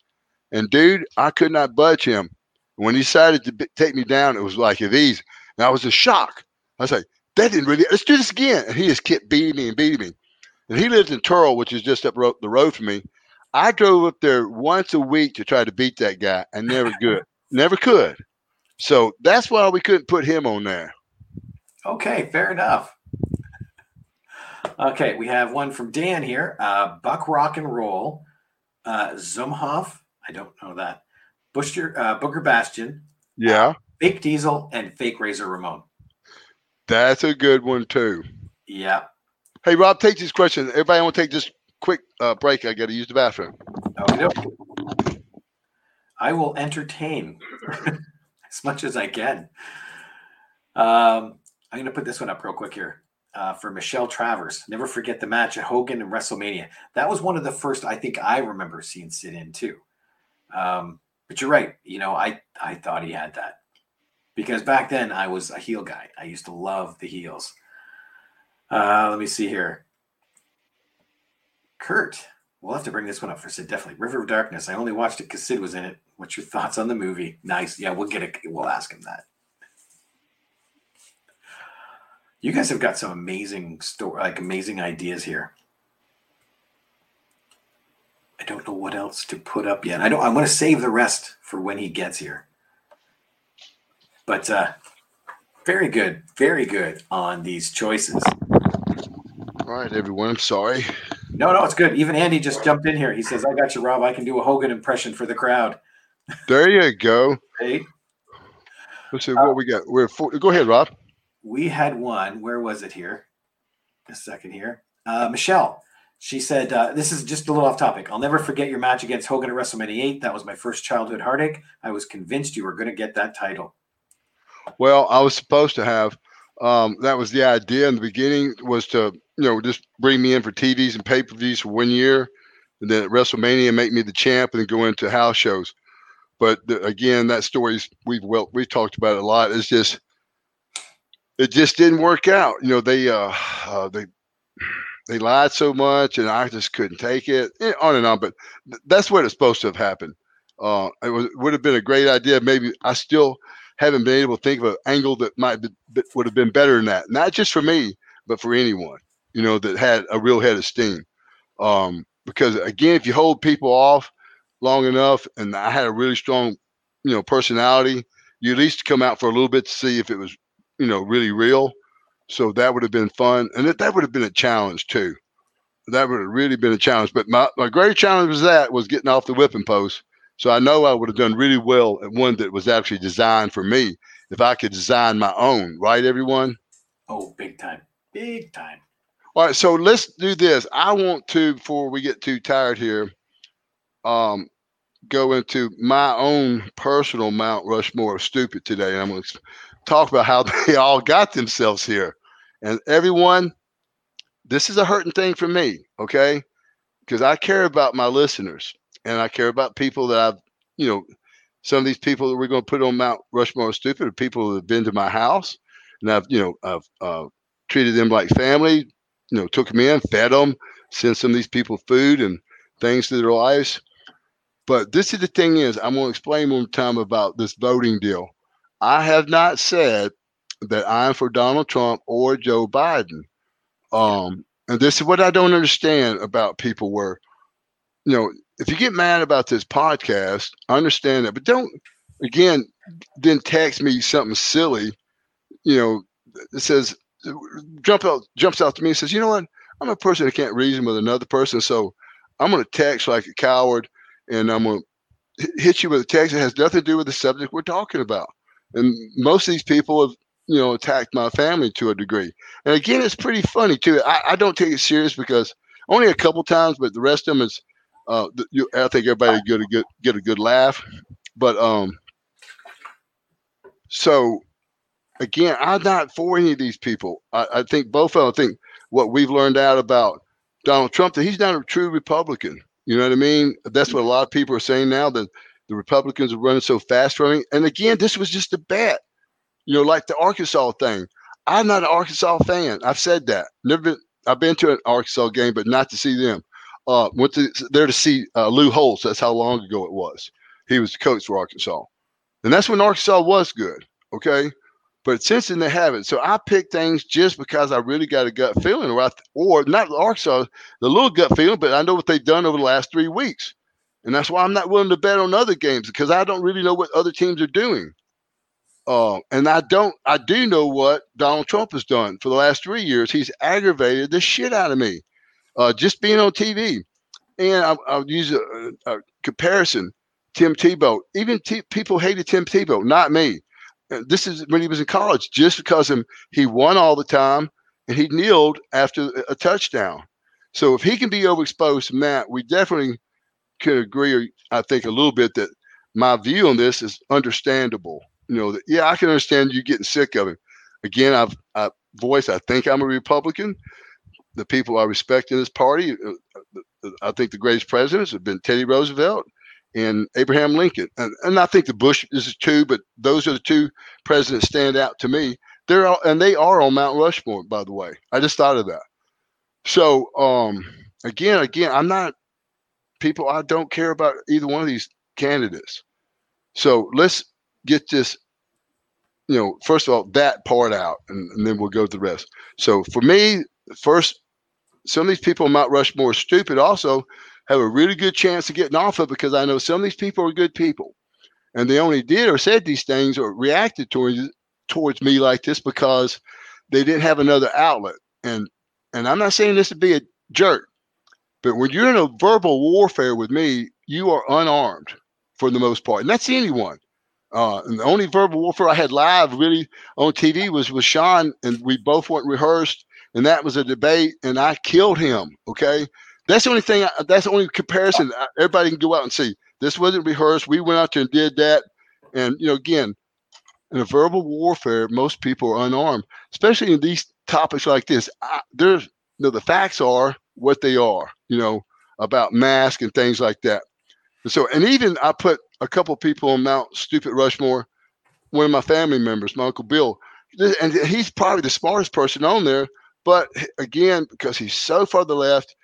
And dude, I could not budge him. When he decided to b- take me down, it was like at ease. And I was in shock. I was like, that didn't really. Let's do this again. And he just kept beating me and beating me. And he lives in Turl, which is just up ro- the road from me. I drove up there once a week to try to beat that guy, and never good, never could. So that's why we couldn't put him on there. Okay, fair enough. Okay, we have one from Dan here. Uh, Buck Rock and Roll, uh, Zumhofe. I don't know that. Buster, uh, Booker Bastion, Yeah. Fake Diesel, and Fake Razor Ramon. That's a good one too. Yeah. Hey Rob, take this question. Everybody want to take this quick uh, break. I got to use the bathroom. okey-doke. I will entertain as much as I can. Um, I'm going to put this one up real quick here uh, for Michelle Travers. Never forget the match at Hogan and WrestleMania. That was one of the first I think I remember seeing sit in too. Um, but you're right. You know, I I thought he had that because back then I was a heel guy. I used to love the heels. Uh, let me see here. Kurt, we'll have to bring this one up for Sid. Definitely, River of Darkness. I only watched it because Sid was in it. What's your thoughts on the movie? Nice. Yeah, we'll get it. We'll ask him that. You guys have got some amazing story, like amazing ideas here. I don't know what else to put up yet. I don't. I want to save the rest for when he gets here. But uh, very good, very good on these choices. All right, everyone. I'm sorry. No, no, it's good. Even Andy just jumped in here. He says, "I got you, Rob. I can do a Hogan impression for the crowd." There you go. Hey, Let's see what we got. We're four, go ahead, Rob. We had one. Where was it here? A second here. Uh, Michelle. She said, uh, "This is just a little off topic. I'll never forget your match against Hogan at WrestleMania 8. That was my first childhood heartache. I was convinced you were going to get that title. Well, I was supposed to have. Um, that was the idea in the beginning was to you know just bring me in for TVs and pay per views for one year, and then at WrestleMania make me the champ and then go into house shows. But the, again, that story's we've well we've talked about it a lot. It's just it just didn't work out. You know they uh, uh they they lied so much and I just couldn't take it. eh, on and on. But th- that's what it's supposed to have happened. Uh, it was, would have been a great idea. Maybe I still haven't been able to think of an angle that might be, that would have been better than that. Not just for me, but for anyone, you know, that had a real head of steam. Um, because again, if you hold people off long enough, and I had a really strong, you know, personality, you at least come out for a little bit to see if it was, you know, really real. So that would have been fun, and that, that would have been a challenge too. That would have really been a challenge. But my, my great challenge was that was getting off the whipping post. So I know I would have done really well at one that was actually designed for me if I could design my own, right, everyone? Oh, big time. Big time. All right, so let's do this. I want to, before we get too tired here, um, go into my own personal Mount Rushmore of stupid today. And I'm going to talk about how they all got themselves here. And everyone, this is a hurting thing for me, okay? Because I care about my listeners and I care about people that I've, you know, some of these people that we're going to put on Mount Rushmore stupid are people that have been to my house and I've, you know, I've uh, treated them like family, you know, took them in, fed them, sent some of these people food and things to their lives. But this is the thing is, I'm going to explain one time about this voting deal. I have not said that I'm for Donald Trump or Joe Biden. Um, and this is what I don't understand about people where, you know, if you get mad about this podcast, I understand that, but don't again then text me something silly, you know, it says jump out jumps out to me and says, you know what? I'm a person that can't reason with another person, so I'm gonna text like a coward and I'm gonna hit you with a text that has nothing to do with the subject we're talking about. And most of these people have, you know, attacked my family to a degree. And again, it's pretty funny too. I, I don't take it serious because only a couple times, but the rest of them is, uh, you, I think everybody get a good get a good laugh. But um, so again, I'm not for any of these people. I, I think both of them think what we've learned out about Donald Trump that he's not a true Republican. You know what I mean? That's what a lot of people are saying now that the Republicans are running so fast running. And again, this was just a bet. You know, like the Arkansas thing. I'm not an Arkansas fan. I've said that. Never been. I've been to an Arkansas game, but not to see them. Uh, went to there to see uh, Lou Holtz. That's how long ago it was. He was the coach for Arkansas, and that's when Arkansas was good. Okay, but since then they haven't. So I pick things just because I really got a gut feeling, or I, or not Arkansas, the little gut feeling, but I know what they've done over the last three weeks, and that's why I'm not willing to bet on other games because I don't really know what other teams are doing. Uh, and I don't, I do know what Donald Trump has done for the last three years. He's aggravated the shit out of me, uh, just being on TV. And I, I'll use a, a comparison: Tim Tebow. Even T- people hated Tim Tebow, not me. This is when he was in college, just because him he won all the time and he kneeled after a- touchdown. So if he can be overexposed that, we definitely could agree. I think a little bit that my view on this is understandable. You know, that, yeah, I can understand you getting sick of it. Again, I've I voiced I think I'm a Republican. The people I respect in this party, uh, I think the greatest presidents have been Teddy Roosevelt and Abraham Lincoln, and, and I think the Bush is two, but those are the two presidents stand out to me. They're all, and they are on Mount Rushmore, by the way. I just thought of that. So um, again, again, I'm not people. I don't care about either one of these candidates. So let's get this you know, first of all, that part out, and, and then we'll go to the rest. So for me, first, some of these people on Mount Rushmore are stupid. Also, have a really good chance of getting off of because I know some of these people are good people, and they only did or said these things or reacted towards towards me like this because they didn't have another outlet. And and I'm not saying this to be a jerk, but when you're in a verbal warfare with me, you are unarmed for the most part, and that's anyone. Uh, and the only verbal warfare I had live really on TV was with Sean, and we both went rehearsed, and that was a debate, and I killed him. Okay, that's the only thing. I, that's the only comparison. Everybody can go out and see. This wasn't rehearsed. We went out there and did that, and you know, again, in a verbal warfare, most people are unarmed, especially in these topics like this. I, there's, you know, the facts are what they are. You know, about mask and things like that. And so, and even I put a couple people on Mount Stupid Rushmore. One of my family members, my uncle Bill, and he's probably the smartest person on there. But again, because he's so far to the left,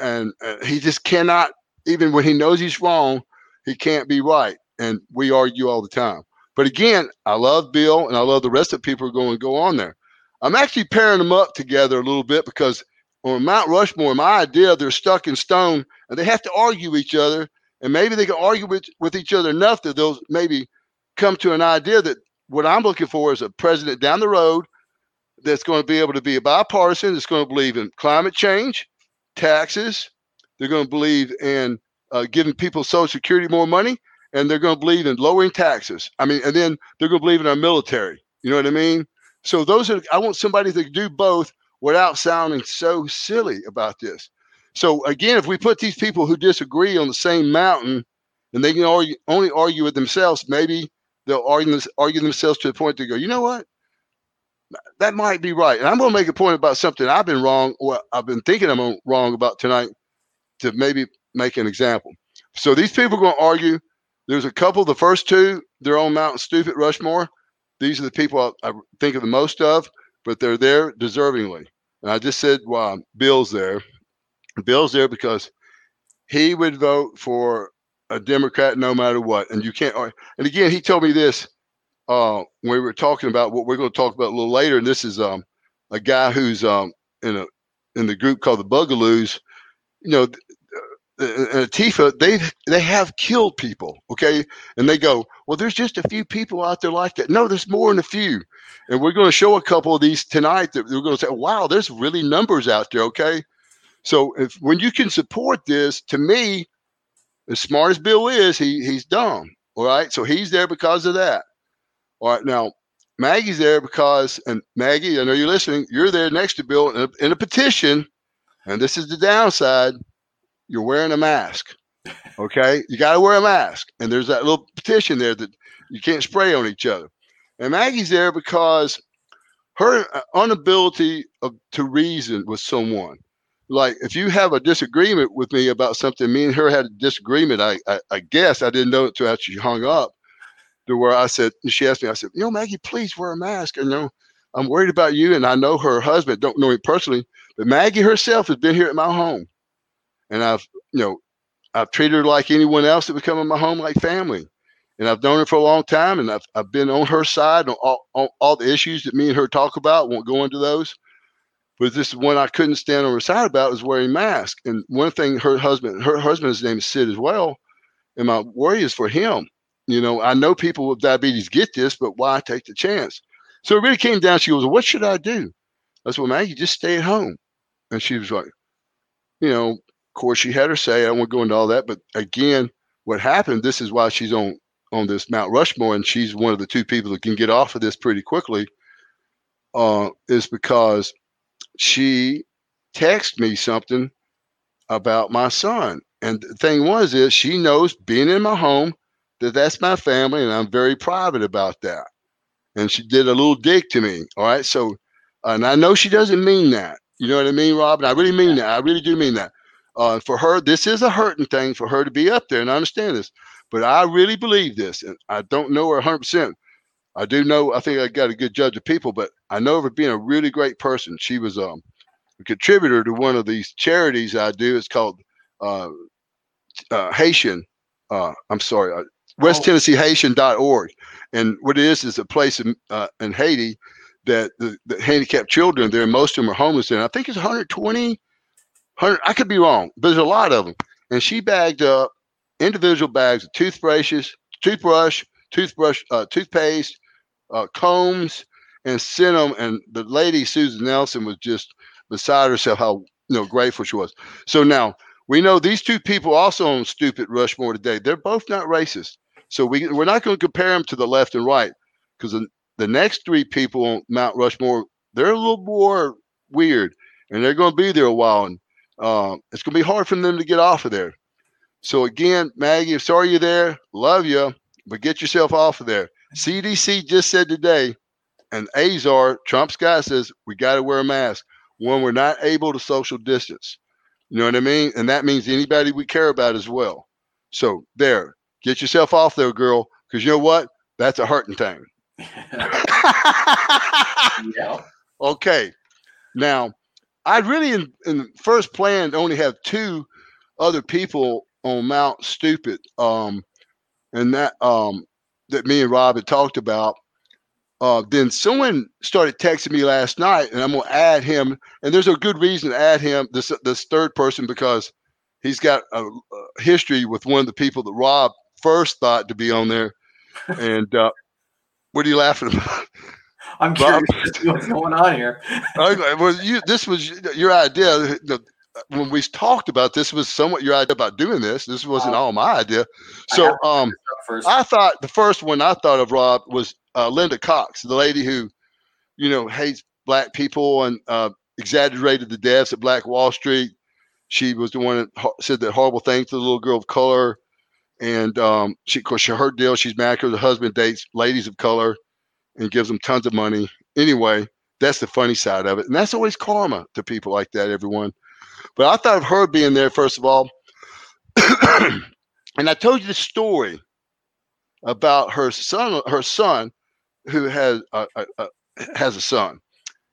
and uh, he just cannot, even when he knows he's wrong, he can't be right. And we argue all the time. But again, I love Bill, and I love the rest of the people who are going to go on there. I'm actually pairing them up together a little bit because on Mount Rushmore, my idea they're stuck in stone and they have to argue with each other and maybe they can argue with, with each other enough that they'll maybe come to an idea that what I'm looking for is a president down the road that's going to be able to be a bipartisan, that's going to believe in climate change, taxes, they're going to believe in uh, giving people Social Security more money, and they're going to believe in lowering taxes. I mean, and then they're going to believe in our military. You know what I mean? So those are I want somebody that can do both without sounding so silly about this. So again, if we put these people who disagree on the same mountain, and they can argue, only argue with themselves, maybe they'll argue, argue themselves to the point to go, you know what? That might be right. And I'm going to make a point about something I've been wrong, or I've been thinking I'm wrong about tonight, to maybe make an example. So these people are going to argue. There's a couple. The first two, they're on Mount Stupid Rushmore. These are the people I, I think of the most of, but they're there deservingly. And I just said, well, Bill's there. Bill's there because he would vote for a Democrat no matter what. And you can't. And again, he told me this uh, when we were talking about what we're going to talk about a little later. And this is um, a guy who's um, in a in the group called the Boogaloos. You know, uh, uh, they they have killed people. Okay, and they go, well, there's just a few people out there like that. No, there's more than a few. And we're going to show a couple of these tonight that we're going to say, wow, there's really numbers out there. Okay. So if when you can support this, to me, as smart as Bill is, he he's dumb. All right. So he's there because of that. All right. Now Maggie's there because, and Maggie, I know you're listening. You're there next to Bill in a, in a petition, and this is the downside. You're wearing a mask. Okay. You got to wear a mask, and there's that little petition there that you can't spray on each other. And Maggie's there because her uh, inability of, to reason with someone like if you have a disagreement with me about something, me and her had a disagreement. I I, I guess I didn't know it until after she hung up. To where I said, she asked me, I said, you know, Maggie, please wear a mask. And you know, I'm worried about you. And I know her husband, don't know him personally, but Maggie herself has been here at my home, and I've you know, I've treated her like anyone else that would come in my home, like family. And I've known her for a long time, and I've, I've been on her side on all, on all the issues that me and her talk about. Won't go into those but this is one I couldn't stand on her side about is wearing mask. And one thing her husband, her husband's name is Sid as well. And my worry is for him. You know, I know people with diabetes get this, but why take the chance? So it really came down. She goes, "What should I do?" I said, "Well, Maggie, just stay at home." And she was like, "You know, course, she had her say. I won't go into all that, but again, what happened? This is why she's on on this Mount Rushmore, and she's one of the two people that can get off of this pretty quickly. Uh, is because she texted me something about my son. And the thing was is she knows being in my home that that's my family and I'm very private about that. And she did a little dig to me. All right. So, and I know she doesn't mean that. You know what I mean, Rob? And I really mean that. I really do mean that. Uh, for her, this is a hurting thing for her to be up there, and I understand this. But I really believe this, and I don't know her 100%. I do know, I think I got a good judge of people, but I know her being a really great person. She was um, a contributor to one of these charities I do. It's called uh, uh, Haitian. Uh, I'm sorry, uh, West Oh. Tennessee Haitian.org. And what it is is a place in, uh, in Haiti that the, the handicapped children there, most of them are homeless. And I think it's 120, 100, I could be wrong, but there's a lot of them. And she bagged up individual bags of toothbrushes, toothbrush, toothbrush, uh, toothpaste, uh, combs, and sent them. And the lady, Susan Nelson, was just beside herself how you know grateful she was. So now we know these two people also on stupid Rushmore today. They're both not racist. So we we're not going to compare them to the left and right because the, the next three people on Mount Rushmore they're a little more weird and they're going to be there a while and uh, it's going to be hard for them to get off of there. So again, Maggie, if sorry you're there, love you, but get yourself off of there. CDC just said today, and Azar Trump's guy says we got to wear a mask when we're not able to social distance. You know what I mean? And that means anybody we care about as well. So there, get yourself off there, girl, because you know what? That's a hurting thing. yeah. okay. Now, I really in, in the first plan only have two other people on Mount Stupid, um, and that um that me and Rob had talked about. Uh, then someone started texting me last night, and I'm gonna add him. And there's a good reason to add him, this this third person, because he's got a, a history with one of the people that Rob first thought to be on there. And uh, what are you laughing about? I'm curious to see what's going on here. Okay, well, you this was your idea. The, when we talked about this, was somewhat your idea about doing this. This wasn't Uh, all my idea. So, have um, First, I thought the first one I thought of Rob was uh, Linda Cox, the lady who, you know, hates black people and uh, exaggerated the deaths at Black Wall Street. She was the one that said that horrible thing to the little girl of color, and um, she, of course, she- her deal. She's married because her husband dates ladies of color and gives them tons of money. Anyway, that's the funny side of it, and that's always karma to people like that. Everyone, but I thought of her being there first of all, and I told you the story about her son. Her son, who has a, a, a, has a son,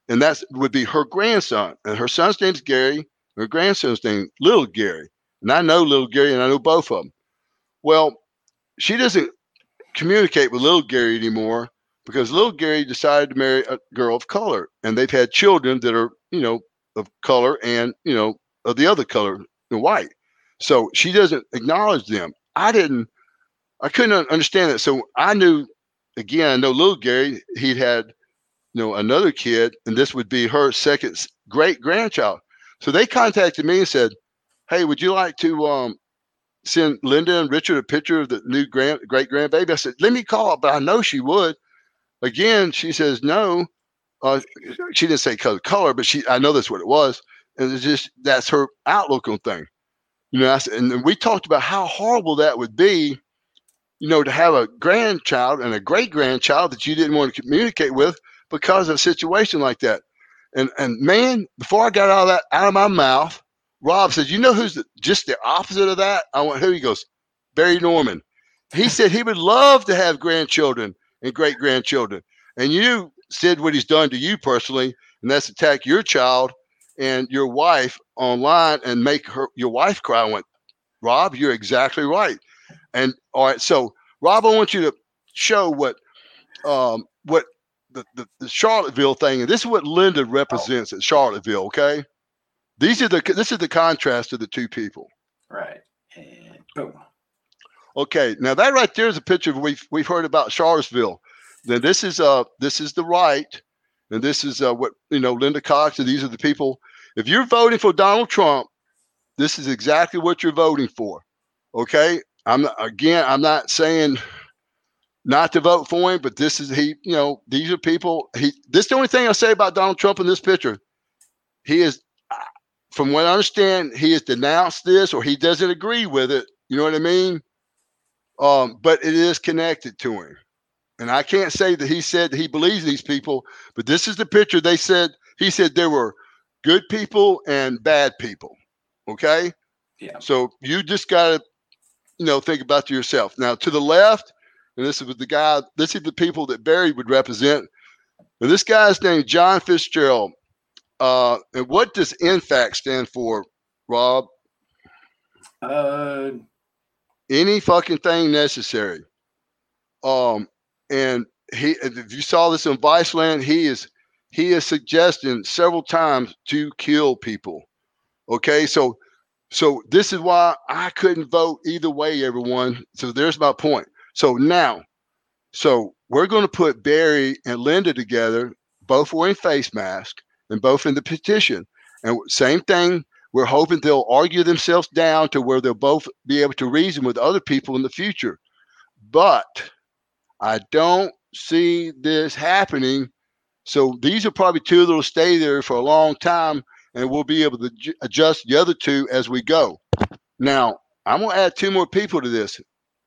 and that would be her grandson. And her son's name's Gary. Her grandson's name Little Gary, and I know Little Gary, and I know both of them. Well, she doesn't communicate with Little Gary anymore because Little Gary decided to marry a girl of color, and they've had children that are, you know, of color and you know of the other color, the white. So she doesn't acknowledge them. I didn't. I couldn't understand that. So I knew, again, I know Little Gary. He'd had, you know, another kid, and this would be her second great grandchild. So they contacted me and said, "Hey, would you like to um, send Linda and Richard a picture of the new grand great grandbaby?" I said, "Let me call," but I know she would. Again, she says no. Uh, she didn't say color, color, but she I know that's what it was, and it's just that's her outlook on thing. You know, I and we talked about how horrible that would be. You know, to have a grandchild and a great grandchild that you didn't want to communicate with because of a situation like that. And and man, before I got all that out of my mouth, Rob said, "You know who's the, just the opposite of that?" I went, "Who?" He goes, "Barry Norman." He said he would love to have grandchildren and great grandchildren. And you said what he's done to you personally, and that's attack your child and your wife online and make her your wife cry. I went, Rob, you're exactly right. And all right, so Rob, I want you to show what um what the, the, the Charlottesville thing, and this is what Linda represents at Charlottesville, okay? These are the this is the contrast of the two people. right. And boom. Okay, now that right there is a picture we've we've heard about Charlottesville. Then this is uh this is the right, and this is uh what you know Linda Cox and these are the people. If you're voting for Donald Trump, this is exactly what you're voting for. Okay, I'm not, again I'm not saying not to vote for him, but this is he. You know these are people. He this is the only thing I say about Donald Trump in this picture. He is, from what I understand, he has denounced this or he doesn't agree with it. You know what I mean? Um, but it is connected to him. And I can't say that he said that he believes these people, but this is the picture they said. He said there were good people and bad people. Okay. Yeah. So you just got to, you know, think about to yourself. Now, to the left, and this is with the guy, this is the people that Barry would represent. And this guy's named John Fitzgerald. Uh, and what does NFAC stand for, Rob? Uh, Any fucking thing necessary. Um, and he, if you saw this in Viceland, he is he is suggesting several times to kill people. Okay, so so this is why I couldn't vote either way, everyone. So there's my point. So now, so we're going to put Barry and Linda together, both wearing face masks and both in the petition. And same thing, we're hoping they'll argue themselves down to where they'll both be able to reason with other people in the future. But I don't see this happening. So these are probably two that'll stay there for a long time, and we'll be able to adjust the other two as we go. Now, I'm going to add two more people to this.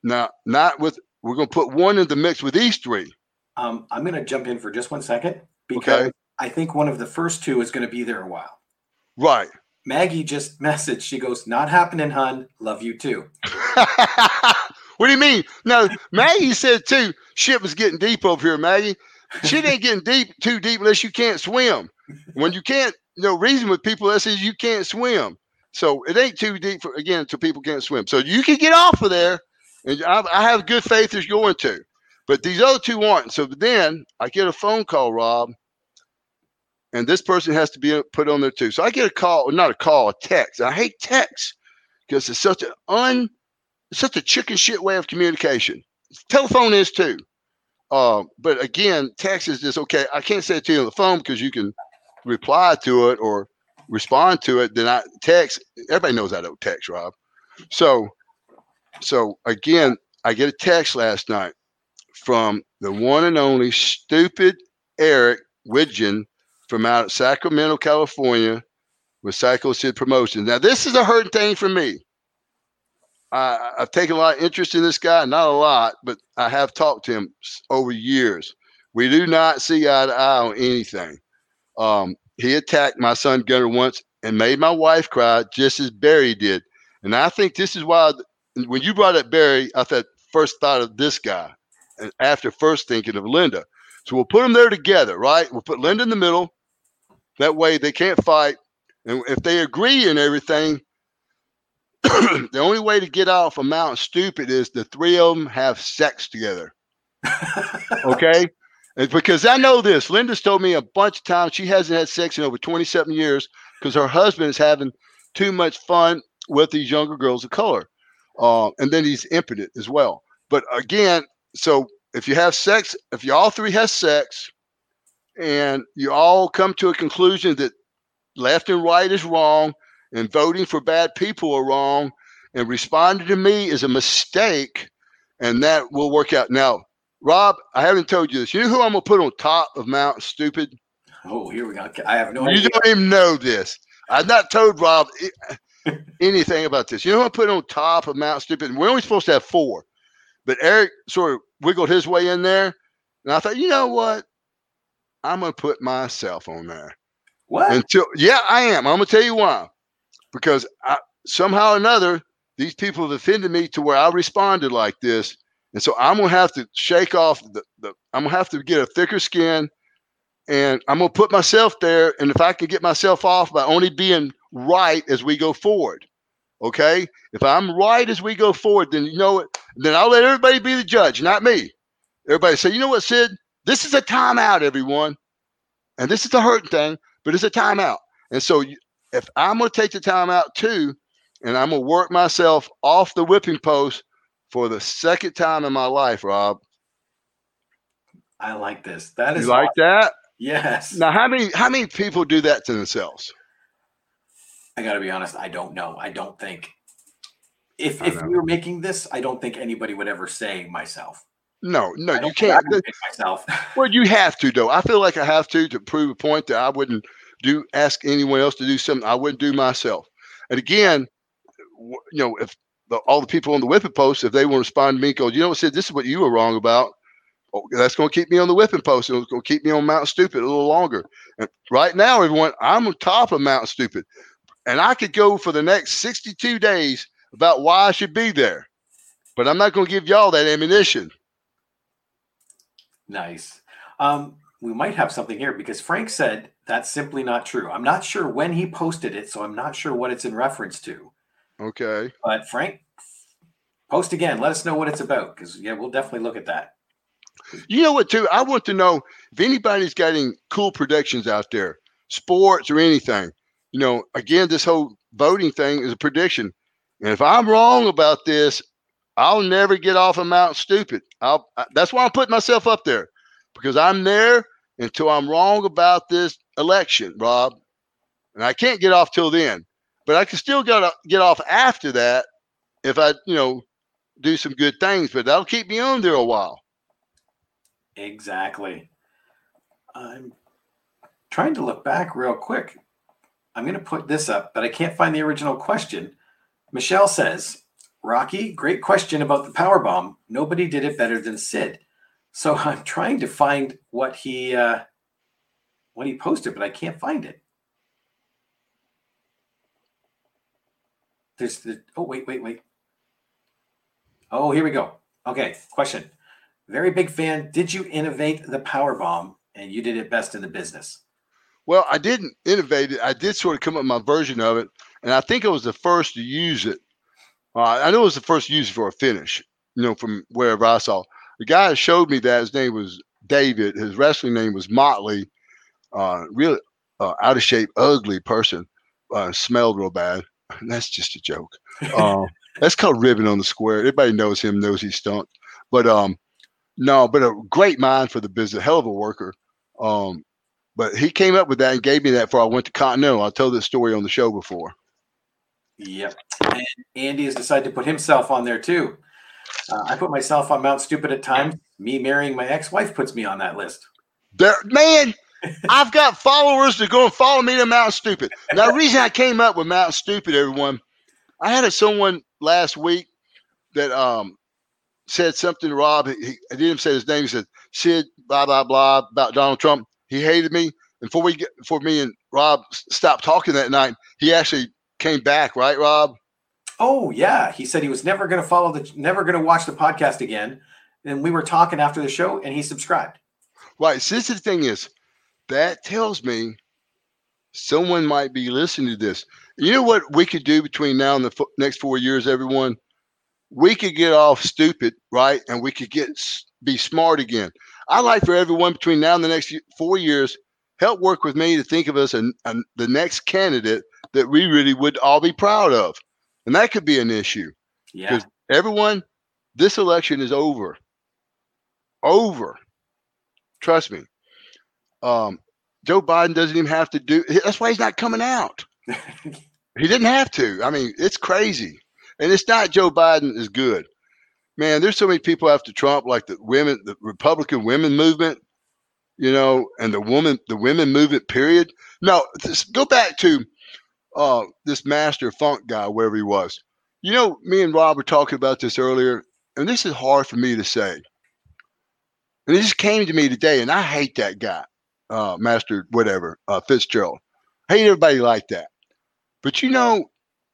Now, not with, we're going to put one in the mix with these three. Um, I'm going to jump in for just one second because Okay. I think one of the first two is going to be there a while. Right. Maggie just messaged. She goes, "Not happening, hun. Love you too." what do you mean? No, Maggie said too, shit was getting deep over here, Maggie. Shit ain't getting deep too deep unless you can't swim. When you can't, you know, reason with people that says you can't swim. So it ain't too deep for again until people can't swim. So you can get off of there, and I, I have good faith there's going to. But these other two aren't. So then I get a phone call, Rob, and this person has to be put on there too. So I get a call, not a call, a text. I hate texts because it's such an un it's such a chicken shit way of communication. Telephone is too. Uh, but again, text is just okay. I can't say it to you on the phone because you can reply to it or respond to it. Then I text. Everybody knows I don't text, Rob. So, so again, I get a text last night from the one and only stupid Eric Widgeon from out of Sacramento, California, with Psycho Sid Promotions. Now, this is a hurting thing for me. I, I've taken a lot of interest in this guy, not a lot, but I have talked to him over years. We do not see eye to eye on anything. Um, he attacked my son Gunner once and made my wife cry just as Barry did. And I think this is why, when you brought up Barry, I thought first thought of this guy, and after first thinking of Linda. So we'll put them there together, right? We'll put Linda in the middle. That way they can't fight. And if they agree in everything, the only way to get off a mountain stupid is the three of them have sex together. Okay. It's because I know this. Linda's told me a bunch of times she hasn't had sex in over 27 years because her husband is having too much fun with these younger girls of color. Uh, and then he's impotent as well. But again, so if you have sex, if you all three have sex and you all come to a conclusion that left and right is wrong and voting for bad people are wrong and responding to me is a mistake and that will work out. Now, Rob, I haven't told you this. You know who I'm gonna put on top of Mount Stupid? Oh, here we go. I have no you idea. don't even know this. I've not told Rob anything about this. You know who I put on top of Mount Stupid? We're only supposed to have four, but Eric sort of wiggled his way in there, and I thought, you know what? I'm gonna put myself on there What? until yeah, I am. I'm gonna tell you why. Because I, somehow or another, these people have offended me to where I responded like this, and so I'm gonna have to shake off the, the I'm gonna have to get a thicker skin, and I'm gonna put myself there. And if I can get myself off by only being right as we go forward, okay. If I'm right as we go forward, then you know what? Then I'll let everybody be the judge, not me. Everybody say, you know what, Sid? This is a timeout, everyone, and this is the hurting thing, but it's a timeout. And so you- if I'm going to take the timeout too, and I'm going to work myself off the whipping post for the second time in my life, Rob. I like this. That is You like that? yes. Now, how many how many people do that to themselves? I got to be honest. I don't know. I don't think if I if know. we were making this, I don't think anybody would ever say myself. No, no, you can't. myself. Well, you have to though. I feel like I have to to prove a point that I wouldn't do. Ask anyone else to do something I wouldn't do myself. And again, you know, if the, all the people on the whipping post, if they want to respond to me, go, you know what, said this is what you were wrong about. Oh, that's going to keep me on the whipping post. and It's going to keep me on Mount Stupid a little longer. And right now, everyone, I'm on top of Mount Stupid, and I could go for the next 62 days about why I should be there. But I'm not going to give y'all that ammunition. Nice. Um, we might have something here because Frank said that's simply not true. I'm not sure when he posted it, so I'm not sure what it's in reference to. Okay. But Frank, post again. Let us know what it's about because yeah, we'll definitely look at that. You know what, too? I want to know if anybody's got any cool predictions out there, sports or anything. You know, again, this whole voting thing is a prediction. And if I'm wrong about this, I'll never get off of Mount Stupid. I'll, I, that's why I'm putting myself up there because I'm there until I'm wrong about this election, Rob. And I can't get off till then, but I can still get, get off after that if I, you know, do some good things, but that'll keep me on there a while. Exactly. I'm trying to look back real quick. I'm going to put this up, but I can't find the original question. Michelle says, Rocky, great question about the power bomb. Nobody did it better than Sid. So I'm trying to find what he uh, what he posted, but I can't find it. There's the oh wait wait wait. Oh here we go. Okay, question. Very big fan. Did you innovate the power bomb, and you did it best in the business? Well, I didn't innovate it. I did sort of come up with my version of it, and I think I was the first to use it. Uh, I know it was the first use for a finish. You know, from wherever I saw the guy that showed me that his name was David. His wrestling name was Motley. Uh, real uh, out of shape, ugly person. Uh, smelled real bad. That's just a joke. Uh, that's called ribbon on the square. Everybody knows him, knows he stunk. But um, no, but a great mind for the business, hell of a worker. Um, but he came up with that and gave me that before I went to Continental. I told this story on the show before. Yep. And Andy has decided to put himself on there too. Uh, I put myself on Mount Stupid at times. Me marrying my ex-wife puts me on that list. There, man, I've got followers that go and follow me to Mount Stupid. Now, the reason I came up with Mount Stupid, everyone, I had a, someone last week that um said something. To Rob, he, I didn't say his name. He said Sid, blah blah blah about Donald Trump. He hated me, and before we get, before me and Rob stopped talking that night, he actually came back. Right, Rob? Oh yeah, he said he was never going to follow the, never going to watch the podcast again. And we were talking after the show, and he subscribed. Right. So this is the thing is, that tells me someone might be listening to this. You know what we could do between now and the f- next four years, everyone? We could get off stupid, right? And we could get be smart again. I'd like for everyone between now and the next four years help work with me to think of us and the next candidate that we really would all be proud of. And that could be an issue. Yeah. Because everyone, this election is over. Over. Trust me. Um, Joe Biden doesn't even have to do that's why he's not coming out. he didn't have to. I mean, it's crazy. And it's not Joe Biden is good. Man, there's so many people after Trump, like the women, the Republican women movement, you know, and the woman, the women movement, period. No, go back to uh, this master funk guy, wherever he was. You know, me and Rob were talking about this earlier, and this is hard for me to say. And it just came to me today, and I hate that guy, uh, Master whatever, uh, Fitzgerald. hate everybody like that. But you know,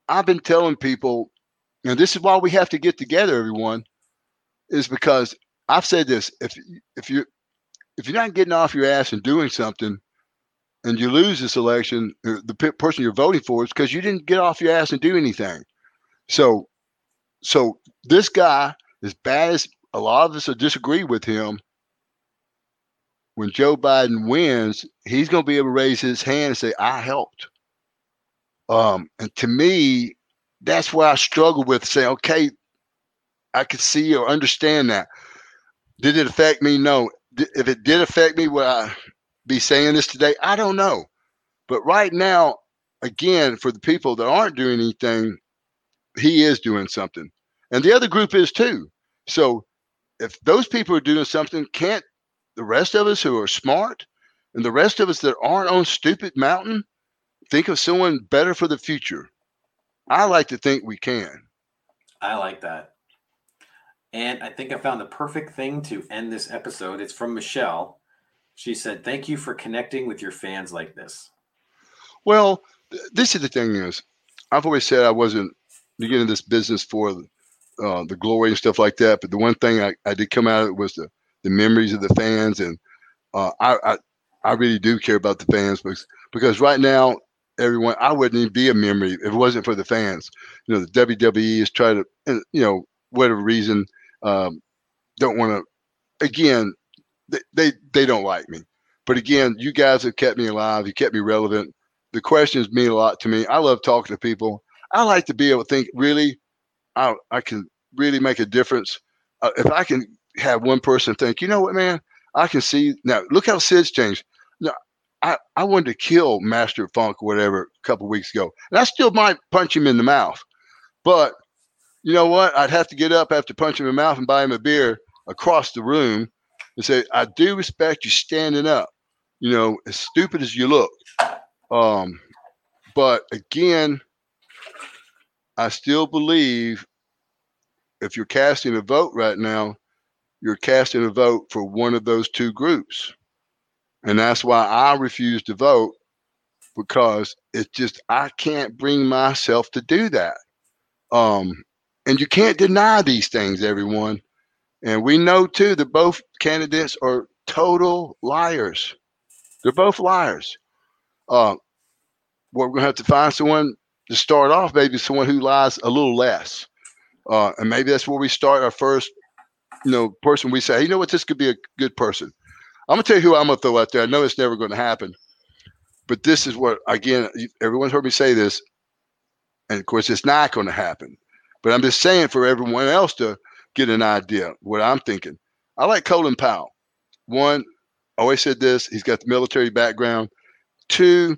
I've been telling people, and this is why we have to get together, everyone, is because I've said this: if if you if you're not getting off your ass and doing something, and you lose this election, uh, the person you're voting for is because you didn't get off your ass and do anything. So, so this guy, as bad as a lot of us will disagree with him, when Joe Biden wins, he's going to be able to raise his hand and say, "I helped." Um, and to me, that's where I struggle with saying, "Okay, I can see or understand that." Did it affect me? No. If it did affect me, would I be saying this today? I don't know. But right now, again, for the people that aren't doing anything, he is doing something. And the other group is too. So if those people are doing something, can't the rest of us who are smart and the rest of us that aren't on stupid mountain think of someone better for the future? I like to think we can. I like that. And I think I found the perfect thing to end this episode. It's from Michelle. She said, "Thank you for connecting with your fans like this." Well, this is the thing is, I've always said I wasn't into this business for uh, the glory and stuff like that. But the one thing I, I did come out of it was the the memories of the fans, and uh, I, I I really do care about the fans because because right now everyone I wouldn't even be a memory if it wasn't for the fans. You know, the WWE is trying to, you know, whatever reason, um, don't want to. Again, they, they don't like me. But again, you guys have kept me alive. You kept me relevant. The questions mean a lot to me. I love talking to people. I like to be able to think really. I I can really make a difference. Uh, if I can have one person think, you know what, man, I can see now. Look how Sid's changed. Now, I I wanted to kill Master Funk or whatever a couple weeks ago, and I still might punch him in the mouth. But you know what? I'd have to get up after punching him in the mouth and buy him a beer across the room and say, I do respect you standing up, you know, as stupid as you look. Um, but again, I still believe if you're casting a vote right now, you're casting a vote for one of those two groups. And that's why I refuse to vote because it's just, I can't bring myself to do that. Um, and you can't deny these things, everyone. And we know too that both candidates are total liars. They're both liars. Uh, we're going to have to find someone to start off, maybe someone who lies a little less. Uh, and maybe that's where we start our first, you know, person we say, hey, you know what, this could be a good person. I'm going to tell you who I'm to throw out there. I know it's never going to happen. But this is what, again, everyone's heard me say this. And of course, it's not going to happen. But I'm just saying for everyone else to get an idea what I'm thinking. I like Colin Powell. One, always said this, he's got the military background. Two,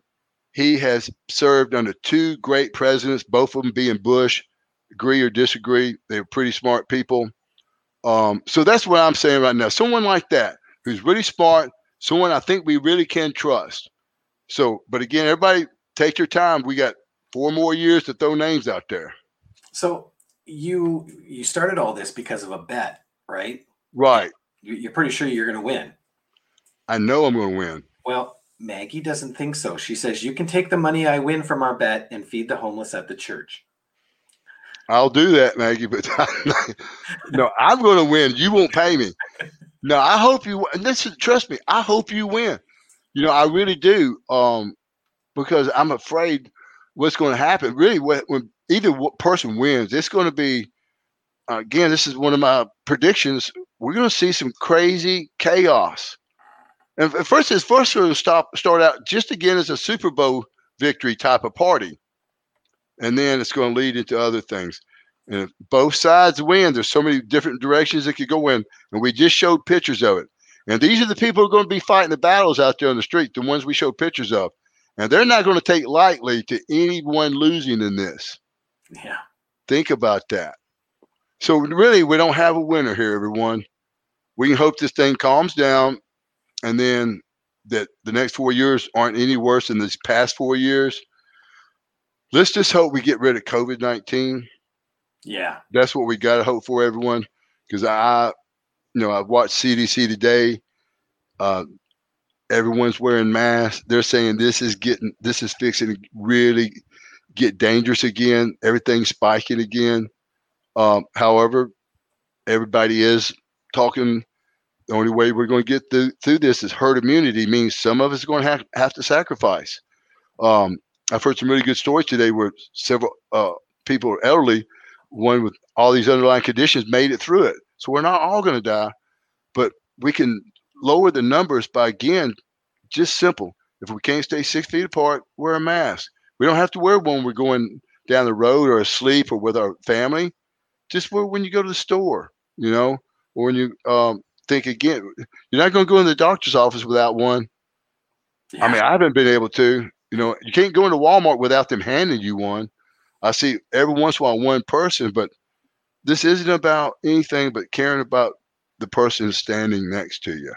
he has served under two great presidents, both of them being Bush. Agree or disagree, they are pretty smart people. Um, so that's what I'm saying right now. Someone like that who's really smart, someone I think we really can trust. So, but again, everybody take your time. We got four more years to throw names out there. So you you started all this because of a bet, right? Right. You, you're pretty sure you're going to win. I know I'm going to win. Well, Maggie doesn't think so. She says you can take the money I win from our bet and feed the homeless at the church. I'll do that, Maggie, but no, I'm going to win. You won't pay me. No, I hope you. And listen, trust me, I hope you win. You know, I really do. Um, because I'm afraid what's going to happen. Really, when either person wins, it's going to be. Again, this is one of my predictions. We're going to see some crazy chaos. And first, it's first going to stop start out just again as a Super Bowl victory type of party, and then it's going to lead into other things. And if both sides win, there's so many different directions it could go in, and we just showed pictures of it. And these are the people who are going to be fighting the battles out there on the street, the ones we showed pictures of. And they're not going to take lightly to anyone losing in this. Yeah. Think about that. So really, we don't have a winner here, everyone. We can hope this thing calms down, and then that the next four years aren't any worse than these past four years. Let's just hope we get rid of COVID nineteen. Yeah, that's what we got to hope for, everyone. Because I, you know, I've watched CDC today. Uh, everyone's wearing masks. They're saying this is getting, this is fixing really get dangerous again. Everything's spiking again. Um, however, everybody is talking. The only way we're going to get through, through this is herd immunity. Means some of us are going to have, have to sacrifice. Um, I've heard some really good stories today where several uh, people are elderly, one with all these underlying conditions, made it through it. So we're not all going to die, but we can lower the numbers by again, just simple. If we can't stay six feet apart, wear a mask. We don't have to wear one when we're going down the road or asleep or with our family. Just wear when you go to the store, you know, or when you um, think again. You're not going to go in the doctor's office without one. Yeah. I mean, I haven't been able to. You know, you can't go into Walmart without them handing you one. I see every once in a while one person, but this isn't about anything but caring about the person standing next to you.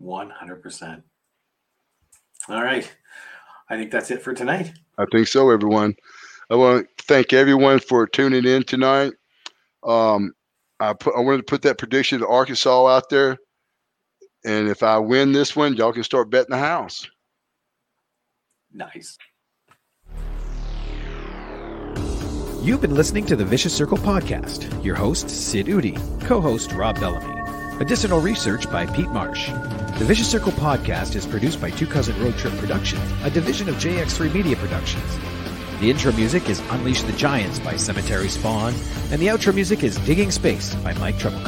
100%. All right. I think that's it for tonight. I think so, everyone. I want to thank everyone for tuning in tonight. Um, I put I wanted to put that prediction to Arkansas out there, and if I win this one, y'all can start betting the house. Nice. You've been listening to the Vicious Circle podcast. Your host Sid Eudy, co-host Rob Bellamy. Additional research by Pete Marsh. The Vicious Circle podcast is produced by Two Cousin Road Trip Productions, a division of JX3 Media Productions. The intro music is Unleash the Giants by Cemetery Spawn, and the outro music is Digging Space by Mike Trouble.